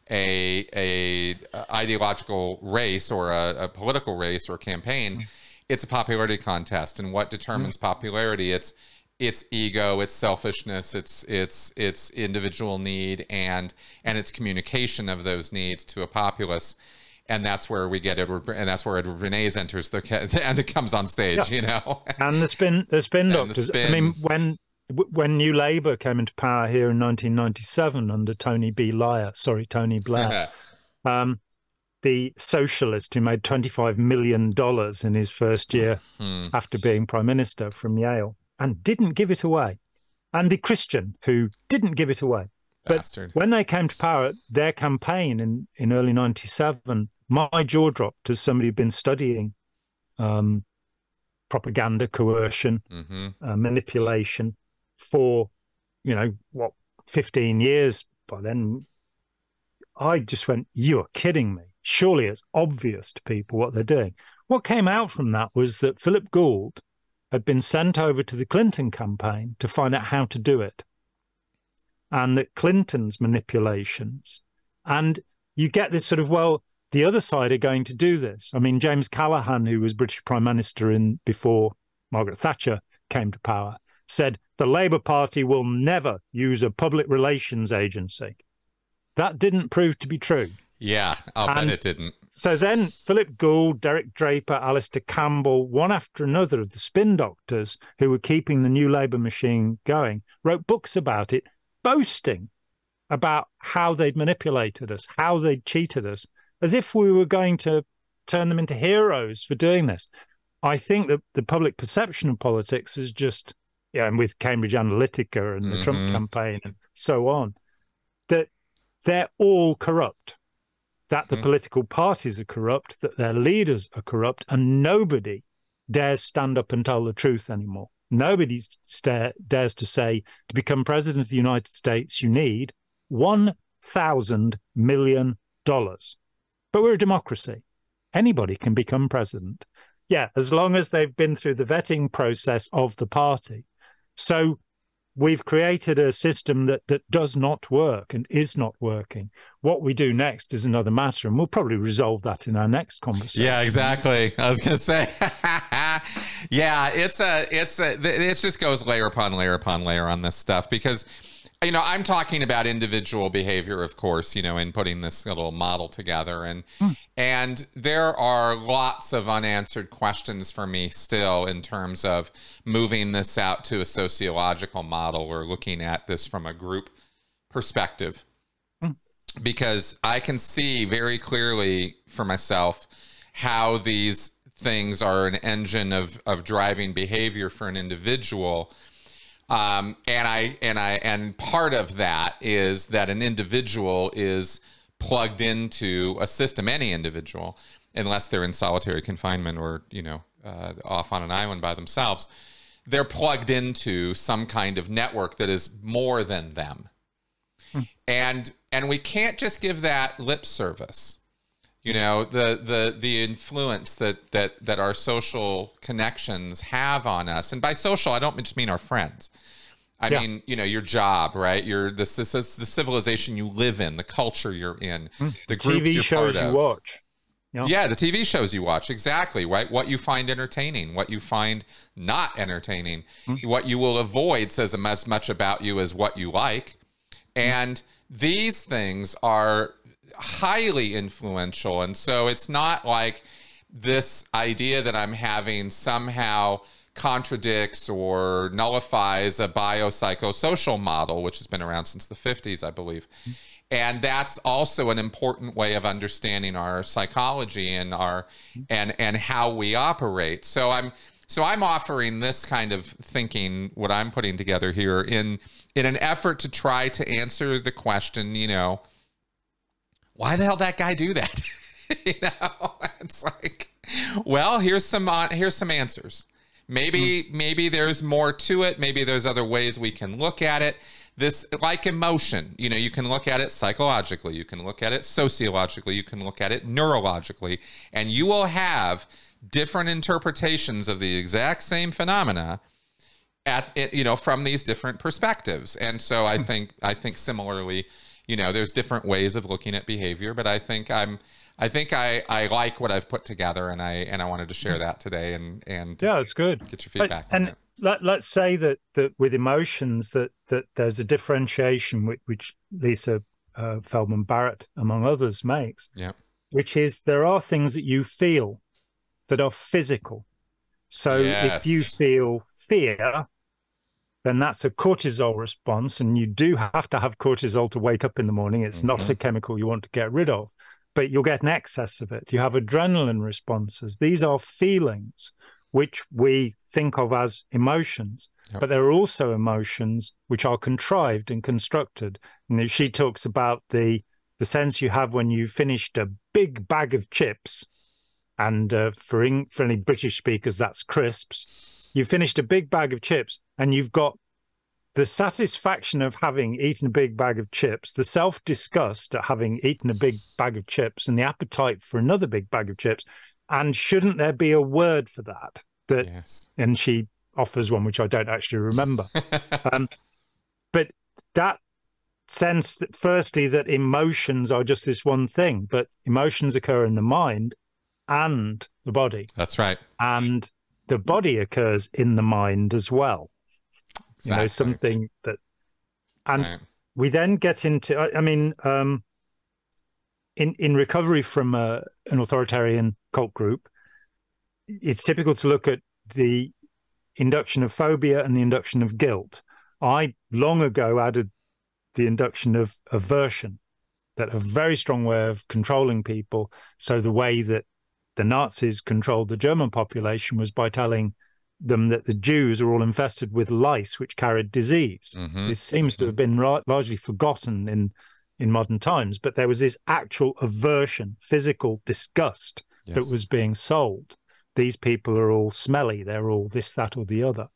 a a, ideological race or a, a political race or campaign? Mm-hmm. It's a popularity contest, and what determines mm-hmm. popularity? It's its ego, its selfishness, its its its individual need, and and its communication of those needs to a populace. And that's where we get Edward, and that's where Edward Bernays enters the and it comes on stage, yeah. you know. and the spin, the spin doctors. The spin. I mean, when when New Labour came into power here in 1997 under Tony B. Blair, sorry, Tony Blair, um, the socialist who made 25 million dollars in his first year mm. after being prime minister from Yale, and didn't give it away. Andy Christian, who didn't give it away. Bastard. But when they came to power, their campaign in, in early 97, my jaw dropped as somebody who'd been studying um, propaganda, coercion, mm-hmm. uh, manipulation for, you know, what, 15 years by then. I just went, you are kidding me. Surely it's obvious to people what they're doing. What came out from that was that Philip Gould, had been sent over to the Clinton campaign to find out how to do it. And that Clinton's manipulations. And you get this sort of, well, the other side are going to do this. I mean, James Callaghan, who was British Prime Minister in before Margaret Thatcher came to power, said the Labour Party will never use a public relations agency. That didn't prove to be true. Yeah, I'll and bet it didn't. So then Philip Gould, Derek Draper, Alastair Campbell, one after another of the spin doctors who were keeping the new Labour machine going, wrote books about it, boasting about how they'd manipulated us, how they'd cheated us, as if we were going to turn them into heroes for doing this. I think that the public perception of politics is just, yeah, and with Cambridge Analytica and the mm-hmm. Trump campaign and so on, that they're all corrupt that the mm. political parties are corrupt, that their leaders are corrupt, and nobody dares stand up and tell the truth anymore. Nobody st- dares to say to become president of the United States, you need $1,000 million. But we're a democracy. Anybody can become president. Yeah, as long as they've been through the vetting process of the party. So we've created a system that that does not work and is not working. What we do next is another matter, and we'll probably resolve that in our next conversation. Yeah, exactly. I was to say, yeah, it's a, it's a, it just goes layer upon layer upon layer on this stuff because you know, I'm talking about individual behavior, of course, you know, in putting this little model together. And mm. and there are lots of unanswered questions for me still in terms of moving this out to a sociological model or looking at this from a group perspective. Mm. Because I can see very clearly for myself how these things are an engine of of driving behavior for an individual um, and I and I and part of that is that an individual is plugged into a system. Any individual, unless they're in solitary confinement or you know uh, off on an island by themselves, they're plugged into some kind of network that is more than them. Hmm. And and we can't just give that lip service you know the the the influence that that that our social connections have on us. And by social i don't just mean our friends. I yeah. mean you know your job right? Your this the, the civilization you live in the culture you're in mm. the tv shows you watch. Yeah. The tv shows you watch. Exactly right? What you find entertaining what you find not entertaining. Mm. what you will avoid says as much about you as what you like. And mm. these things are highly influential. And so it's not like this idea that I'm having somehow contradicts or nullifies a biopsychosocial model, which has been around since the 50s, I believe. And that's also an important way of understanding our psychology and our and and how we operate. So I'm so I'm offering this kind of thinking, what I'm putting together here, in in an effort to try to answer the question, you know, why the hell that guy do that? you know, it's like, well, here's some uh, here's some answers. Maybe mm. maybe there's more to it. Maybe there's other ways we can look at it. This like emotion, you know, you can look at it psychologically, you can look at it sociologically, you can look at it neurologically, and you will have different interpretations of the exact same phenomena at it, you know, from these different perspectives. And so I hmm. think I think similarly you know there's different ways of looking at behavior but i think i'm i think i i like what i've put together and i and i wanted to share that today and and yeah it's good. get your feedback but, and let, let's say that that with emotions that that there's a differentiation which, which lisa uh, feldman barrett among others makes yeah which is there are things that you feel that are physical. So yes. if you feel fear then that's a cortisol response. And you do have to have cortisol to wake up in the morning. It's mm-hmm. not a chemical you want to get rid of, but you'll get an excess of it. You have adrenaline responses. These are feelings which we think of as emotions, yep. but there are also emotions which are contrived and constructed. And she talks about the the sense you have when you finished a big bag of chips, and uh, for, in, for any British speakers, that's crisps you finished a big bag of chips and you've got the satisfaction of having eaten a big bag of chips, the self disgust at having eaten a big bag of chips, and the appetite for another big bag of chips. And shouldn't there be a word for that? That yes. and she offers one which I don't actually remember. um, but that sense that firstly that emotions are just this one thing, but emotions occur in the mind and the body. That's right. And the body occurs in the mind as well. Exactly. You know, something that, and right. we then get into. I, I mean, um, in in recovery from a, uh, an authoritarian cult group, it's typical to look at the induction of phobia and the induction of guilt. I long ago added the induction of aversion, that a very strong way of controlling people. So the way that the Nazis controlled the German population was by telling them that the Jews are all infested with lice which carried disease. Mm-hmm. This seems mm-hmm. to have been ra- largely forgotten in in modern times, but there was this actual aversion, physical disgust yes. that was being sold. These people are all smelly. They're all this, that, or the other.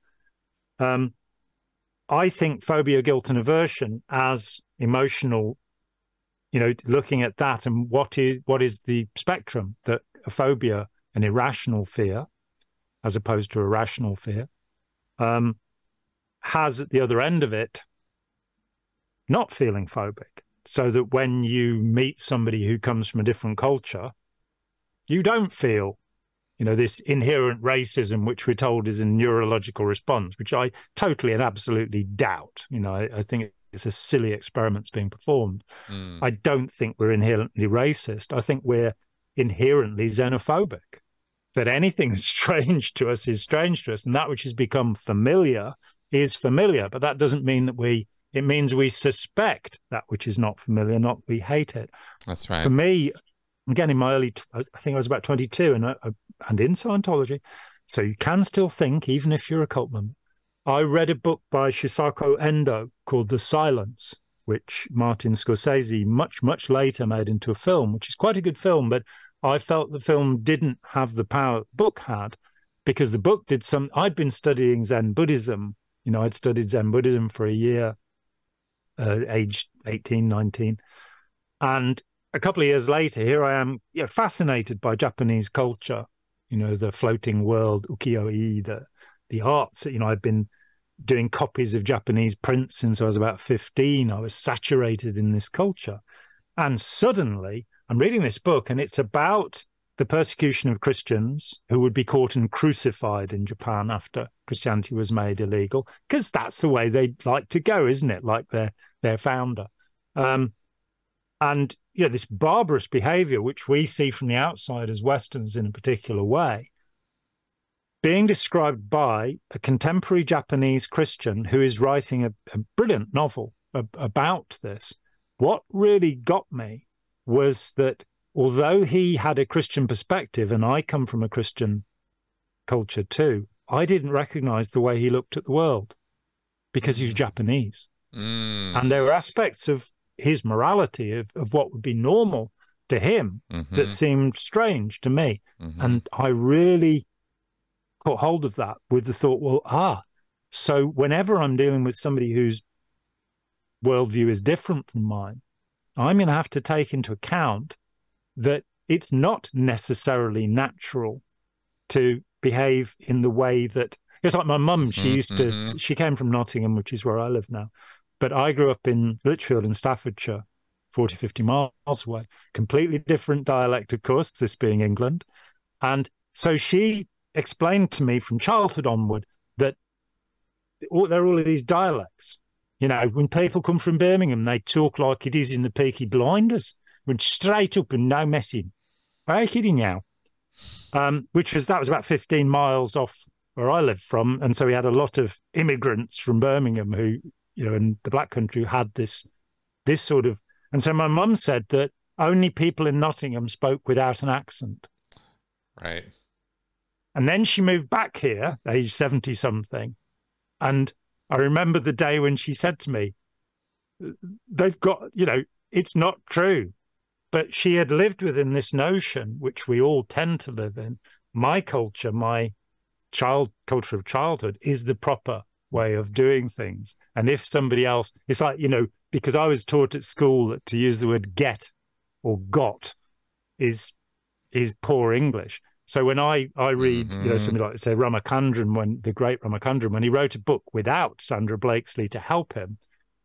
Um, I think phobia, guilt, and aversion as emotional, you know, looking at that and what is what is the spectrum that a phobia, an irrational fear, as opposed to a rational fear, um, has at the other end of it not feeling phobic. So that when you meet somebody who comes from a different culture, you don't feel, you know, this inherent racism, which we're told is a neurological response, which I totally and absolutely doubt. You know, I, I think it's a silly experiments being performed. Mm. I don't think we're inherently racist. I think we're inherently xenophobic. That anything strange to us is strange to us, and that which has become familiar is familiar. But that doesn't mean that we. It means we suspect that which is not familiar, not we hate it. That's right. For me, again in my early, I think I was about twenty-two, and uh, and in Scientology, so you can still think even if you're a cult member. I read a book by Shusaku Endo called The Silence, which Martin Scorsese much, much later made into a film, which is quite a good film. But I felt the film didn't have the power the book had because the book did some. I'd been studying Zen Buddhism. You know, I'd studied Zen Buddhism for a year, uh, aged 18, 19. And a couple of years later, here I am, you know, fascinated by Japanese culture, you know, the floating world, ukiyo-e, the, the arts. You know, I've been doing copies of Japanese prints since I was about 15. I was saturated in this culture. And suddenly I'm reading this book, and it's about the persecution of Christians who would be caught and crucified in Japan after Christianity was made illegal, because that's the way they'd like to go, isn't it? Like their their founder. Um, and you know, this barbarous behavior, which we see from the outside as Westerners in a particular way, being described by a contemporary Japanese Christian who is writing a, a brilliant novel about this. What really got me was that although he had a Christian perspective, and I come from a Christian culture too, I didn't recognize the way he looked at the world because he was Japanese. Mm. And there were aspects of his morality, of, of what would be normal to him, Mhm. that seemed strange to me. Mhm. And I really caught hold of that with the thought, well, ah, so whenever I'm dealing with somebody whose worldview is different from mine, I'm going to have to take into account that it's not necessarily natural to behave in the way that it's like my mum. She Mhm, used to, mhm. she came from Nottingham, which is where I live now. But I grew up in Lichfield in Staffordshire, 40, 50 miles away. Completely different dialect, of course, this being England. And so she explained to me from childhood onward that all, there are all of these dialects. You know, when people come from Birmingham, they talk like it is in the Peaky Blinders, went straight up and no messing. Are you kidding now? Um, which was that was about 15 miles off where I lived from, and so we had a lot of immigrants from Birmingham who, you know, in the Black Country who had this this sort of. And so my mum said that only people in Nottingham spoke without an accent. Right. And then she moved back here, age 70 something. And I remember the day when she said to me, they've got, you know, it's not true. But she had lived within this notion, which we all tend to live in. My culture, my child culture of childhood is the proper way of doing things. And if somebody else, it's like, you know, because I was taught at school that to use the word get or got is is poor English. So when I I read, you know, something like say Ramachandran, when the great Ramachandran, when he wrote a book without Sandra Blakeslee to help him,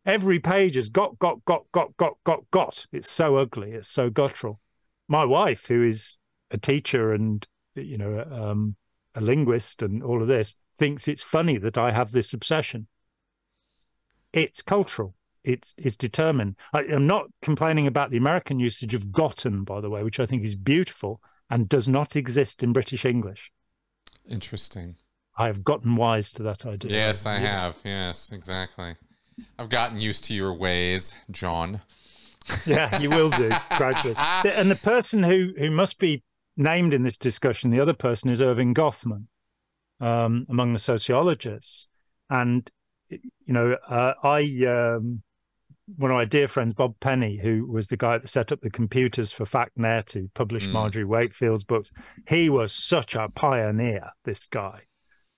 every page has got got got got got got got. It's so ugly. It's so guttural. My wife, who is a teacher and you know um, a linguist and all of this, thinks it's funny that I have this obsession. It's cultural. It's it's determined. I, I'm not complaining about the American usage of gotten, by the way, which I think is beautiful and does not exist in British English. Interesting. I have gotten wise to that idea. Yes, I Yeah. have. Yes, exactly. I've gotten used to your ways, Jon. yeah, you will do gradually. And the person who who must be named in this discussion, the other person is Erving Goffman, um, among the sociologists. And you know, uh, I um, one of my dear friends, Bob Penny, who was the guy that set up the computers for FactNet to publish Mm. Margery Wakefield's books. He was such a pioneer. This guy.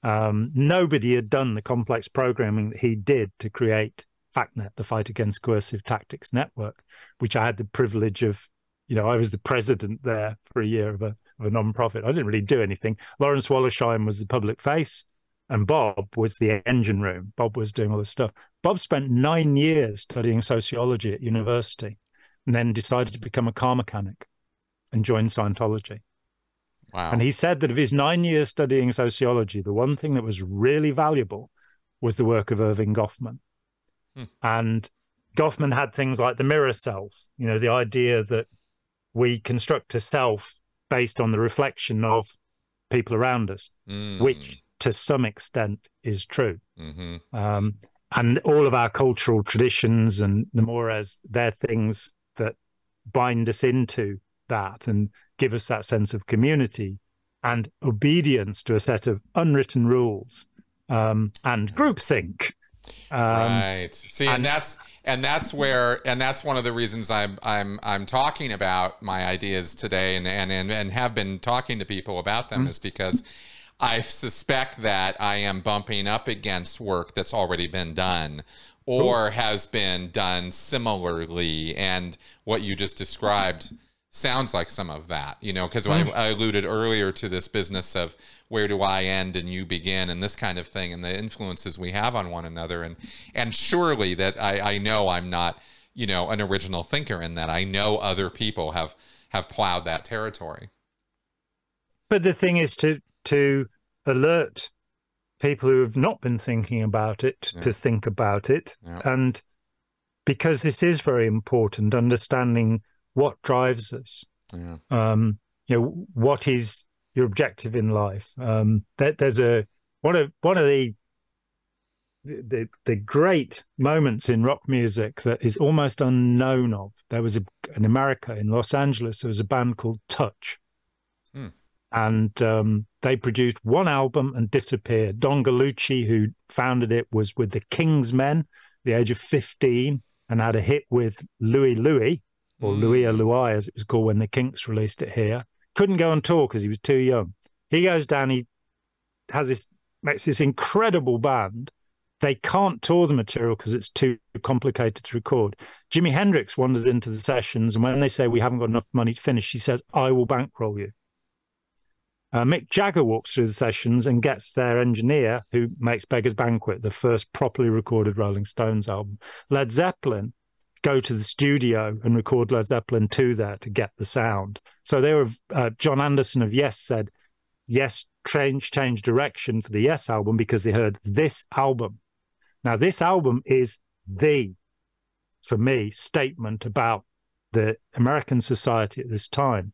Um, nobody had done the complex programming that he did to create FactNet, the Fight Against Coercive Tactics Network, which I had the privilege of. You know, I was the president there for a year of a of a non-profit. I didn't really do anything. Lawrence Wollersheim was the public face, and Bob was the engine room. Bob was doing all this stuff. Bob spent nine years studying sociology at university, and then decided to become a car mechanic, and joined Scientology. Wow. And he said that of his nine years studying sociology, the one thing that was really valuable was the work of Erving Goffman. Hmm. And Goffman had things like the mirror self, you know, the idea that we construct a self based on the reflection of people around us, Mm. which to some extent is true. hmm Um, and all of our cultural traditions and the Mores, they're things that bind us into that and give us that sense of community and obedience to a set of unwritten rules um, and groupthink. Um, right. See, and, and- that's and that's where and that's one of the reasons I'm I'm I'm talking about my ideas today and and and, and have been talking to people about them is because I suspect that I am bumping up against work that's already been done or has been done similarly. And what you just described sounds like some of that you know because I, hmm. I alluded earlier to this business of where do i end and you begin and this kind of thing and the influences we have on one another. And and surely that i i know i'm not you know an original thinker in that. I know other people have have plowed that territory. But the thing is to to alert people who have not been thinking about it Yeah. to think about it, Yeah. and because this is very important, understanding what drives us. yeah Um, you know, what is your objective in life? Um, there, there's a one of one of the the the great moments in rock music that is almost unknown of. There was a, in America in Los Angeles. There was a band called Touch. And um, they produced one album and disappeared. Don Gallucci, who founded it, was with the Kingsmen, the age of fifteen, and had a hit with Louis Louis or Louis Mm. Louis, as it was called when the Kinks released it here. Couldn't go on tour because he was too young. He goes down, he has this, makes this incredible band. They can't tour the material because it's too complicated to record. Jimi Hendrix wanders into the sessions, and when they say we haven't got enough money to finish, he says, I will bankroll you. Uh, Mick Jagger walks through the sessions and gets their engineer, who makes Beggars Banquet, the first properly recorded Rolling Stones album. Led Zeppelin go to the studio and record Led Zeppelin 2 there to get the sound. So they were, uh, Jon Anderson of Yes said, Yes, change, change direction for the Yes album because they heard this album. Now, this album is the, for me, statement about the American society at this time.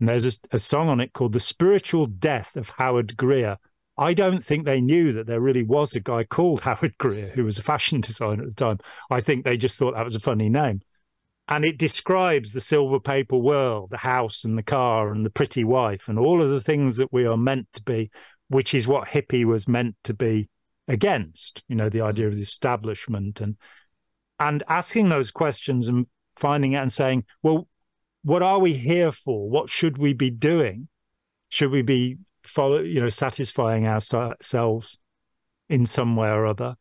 And there's a, a song on it called The Spiritual Death of Howard Greer. I don't think they knew that there really was a guy called Howard Greer who was a fashion designer at the time. I think they just thought that was a funny name. And it describes the silver paper world, the house and the car and the pretty wife and all of the things that we are meant to be, which is what hippie was meant to be against, you know, the idea of the establishment and and asking those questions and finding out and saying, well, what are we here for? What should we be doing? Should we be follow, you know, satisfying ourselves in some way or other?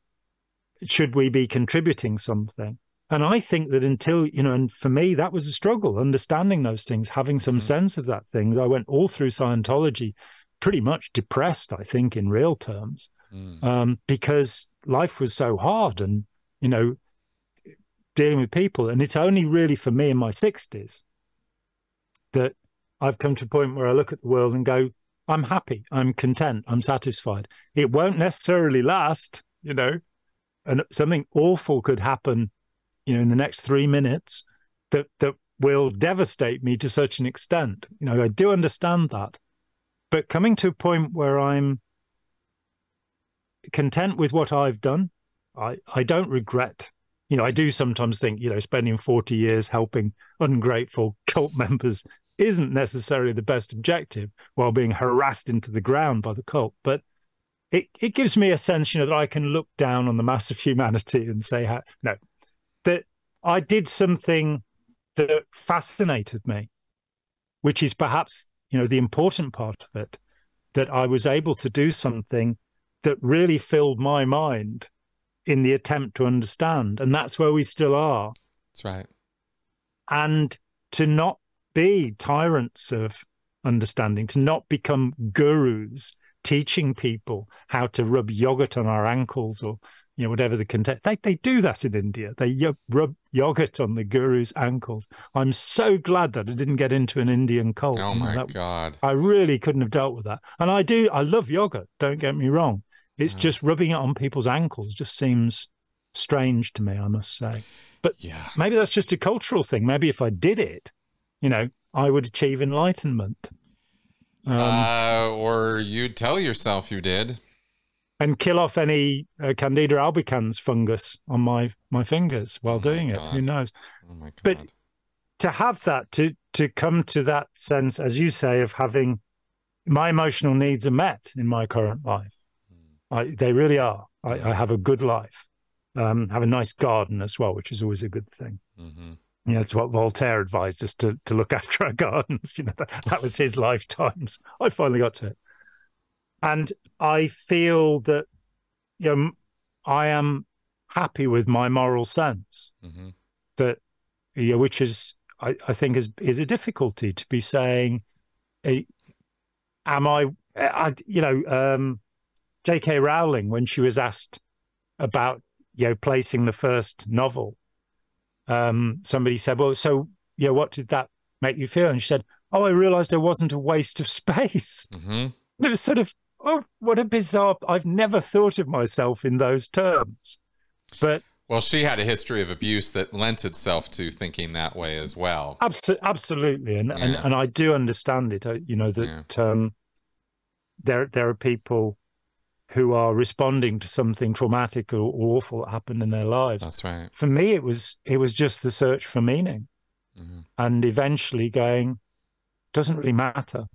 Should we be contributing something? And I think that until, you know, and for me, that was a struggle, understanding those things, having some Mhm. sense of that things. I went all through Scientology pretty much depressed, I think, in real terms, Mm. um, because life was so hard and, you know, dealing with people. And it's only really for me in my 60s that I've come to a point where I look at the world and go, I'm happy, I'm content, I'm satisfied. It won't necessarily last, you know, and something awful could happen, you know, in the next three minutes that that will devastate me to such an extent. You know, I do understand that. But coming to a point where I'm content with what I've done, I, I don't regret. You know, I do sometimes think, you know, spending 40 years helping ungrateful cult members isn't necessarily the best objective while being harassed into the ground by the cult. But it, it gives me a sense, you know, that I can look down on the mass of humanity and say, how, no, that I did something that fascinated me, which is perhaps, you know, the important part of it, that I was able to do something that really filled my mind in the attempt to understand. And that's where we still are. That's right. And to not be tyrants of understanding, to not become gurus teaching people how to rub yogurt on our ankles or you know whatever the content they, they do that in india they y- rub yogurt on the guru's ankles i'm so glad that i didn't get into an indian cult Oh my that- God. i really couldn't have dealt with that and i do i love yogurt don't get me wrong it's Yeah. just rubbing it on people's ankles just seems strange to me, I must say. But Yeah. maybe that's just a cultural thing. Maybe if I did it, you know, I would achieve enlightenment. Um, uh, or you'd tell yourself you did. and kill off any uh, Candida albicans fungus on my my fingers while Oh doing it. Who knows? Oh. But- to have that to to come to that sense as you say of having my emotional needs are met in my current life. I, they really are. I, I have a good life. Um have a nice garden as well which is always a good thing. Hmm you know, it's what Voltaire advised us to to look after our gardens. You know, that, that was his lifetimes. I finally got to it, and I feel that you know I am happy with my moral sense. hmm That you know, which is I, I think is is a difficulty to be saying, am I? I you know, um, J.K. Rowling when she was asked about you know placing the first novel um, somebody said, "Well, so you know, what did that make you feel?" And she said, "Oh, I realised it wasn't a waste of space." hmm it was sort of, oh, what a bizarre! I've never thought of myself in those terms, but Well, she had a history of abuse that lent itself to thinking that way as well. abso- absolutely, and, and Yeah. and I do understand it. I, you know that um, there there are people who are responding to something traumatic or awful that happened in their lives. That's right. For me, it was it was just the search for meaning. Mhm. and eventually going doesn't really matter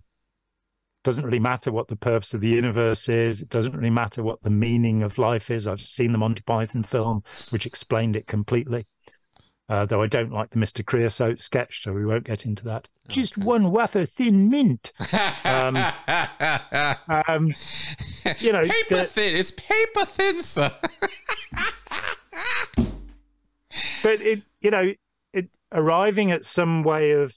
doesn't really matter what the purpose of the universe is it doesn't really matter what the meaning of life is i've seen the monty python film which explained it completely uh, though i don't like the mr creosote sketch so we won't get into that just Okay. one wafer thin mint Um, um, you know, paper the- thin. It's paper thin, sir. but it you know it arriving at some way of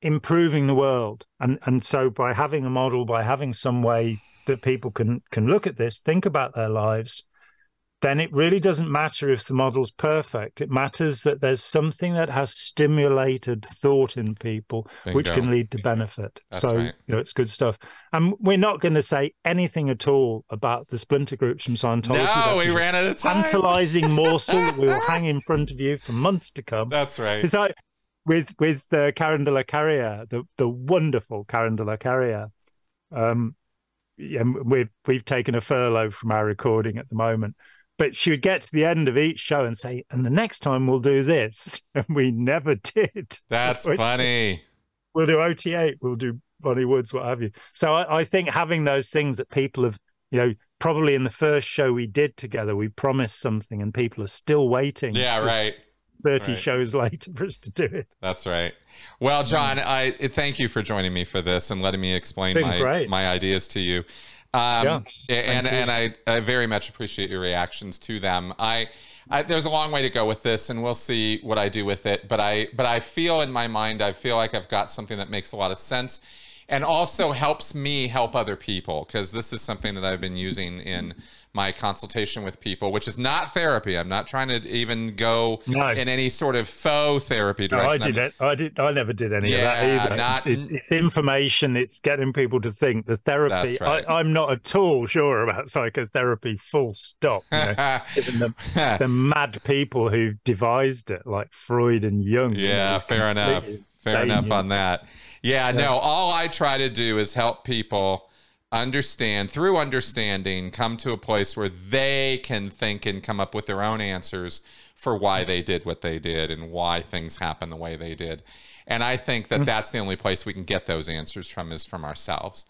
improving the world and and so by having a model by having some way that people can can look at this think about their lives then it really doesn't matter if the model's perfect it matters that there's something that has stimulated thought in people which can lead to benefit That's so right. you know it's good stuff and we're not going to say anything at all about the splinter groups from scientology no, That's we ran out of time. tantalizing morsel will hang in front of you for months to come. That's right. It's like with with uh, Karen de la Carrière, the the wonderful Karen de la Carrière. Um, yeah, we've we've taken a furlough from our recording at the moment, but she would get to the end of each show and say, "And the next time we'll do this," and we never did. That's funny. We'll do OT8, we'll do Bonnie Woods, what have you. So I, I think having those things that people have, you know, probably in the first show we did together, we promised something, and people are still waiting. Yeah, right. 30 right. shows later for us to do it. That's right. Well, Jon, mm. I thank you for joining me for this and letting me explain my great. my ideas to you. Um, Yeah, and and I, I very much appreciate your reactions to them. I, I there's a long way to go with this, and we'll see what I do with it. But I but I feel in my mind, I feel like I've got something that makes a lot of sense. And also helps me help other people because this is something that I've been using in my consultation with people, which is not therapy. I'm not trying to even go No. in any sort of faux therapy direction. I I'm- did it. I did. I never did any Yeah, of that either. not- it's, it- it's information. It's getting people to think. The therapy. Right. I, I'm not at all sure about psychotherapy. Full stop. You know, given the, the mad people who devised it, like Freud and Jung. yeah, fair enough. Fair enough on that. Yeah, no, all I try to do is help people understand through understanding come to a place where they can think and come up with their own answers for why they did what they did and why things happen the way they did. And I think that mm. that's the only place we can get those answers from is from ourselves.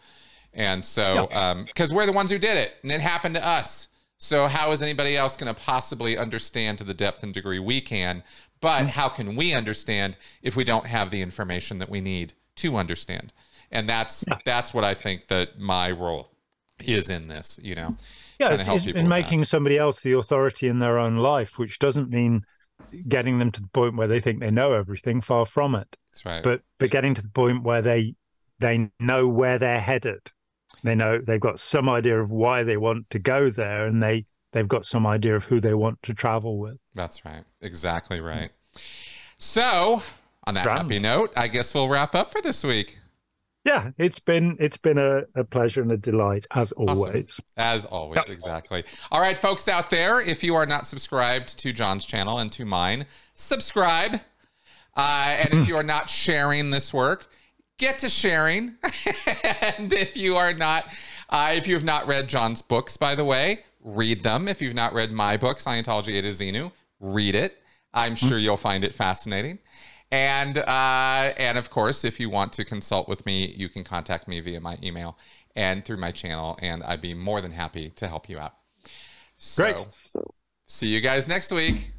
And so, because um, we're the ones who did it and it happened to us. So, how is anybody else going to possibly understand to the depth and degree we can? But mm. how can we understand if we don't have the information that we need to understand? And that's that's what I think that my role is in this. You know, Yeah, it's, it's in with that. making somebody else the authority in their own life, which doesn't mean getting them to the point where they think they know everything. Far from it. That's right. but but getting to the point where they they know where they're headed they know they've got some idea of why they want to go there and they they've got some idea of who they want to travel with That's right. Exactly right. So, on that Grand. happy note, I guess we'll wrap up for this week. Yeah, it's been it's been a, a pleasure and a delight as Awesome. always. As always, exactly. All right, folks out there, if you are not subscribed to Jon's channel and to mine, subscribe. Uh, and if you are not sharing this work, get to sharing. and if you are not, uh, if you have not read Jon's books, by the way, read them. If you've not read my book, Scientology A to Xenu, read it. I'm sure you'll find it fascinating. And uh, and of course, if you want to consult with me, you can contact me via my email and through my channel, and I'd be more than happy to help you out. So, Great. see you guys next week.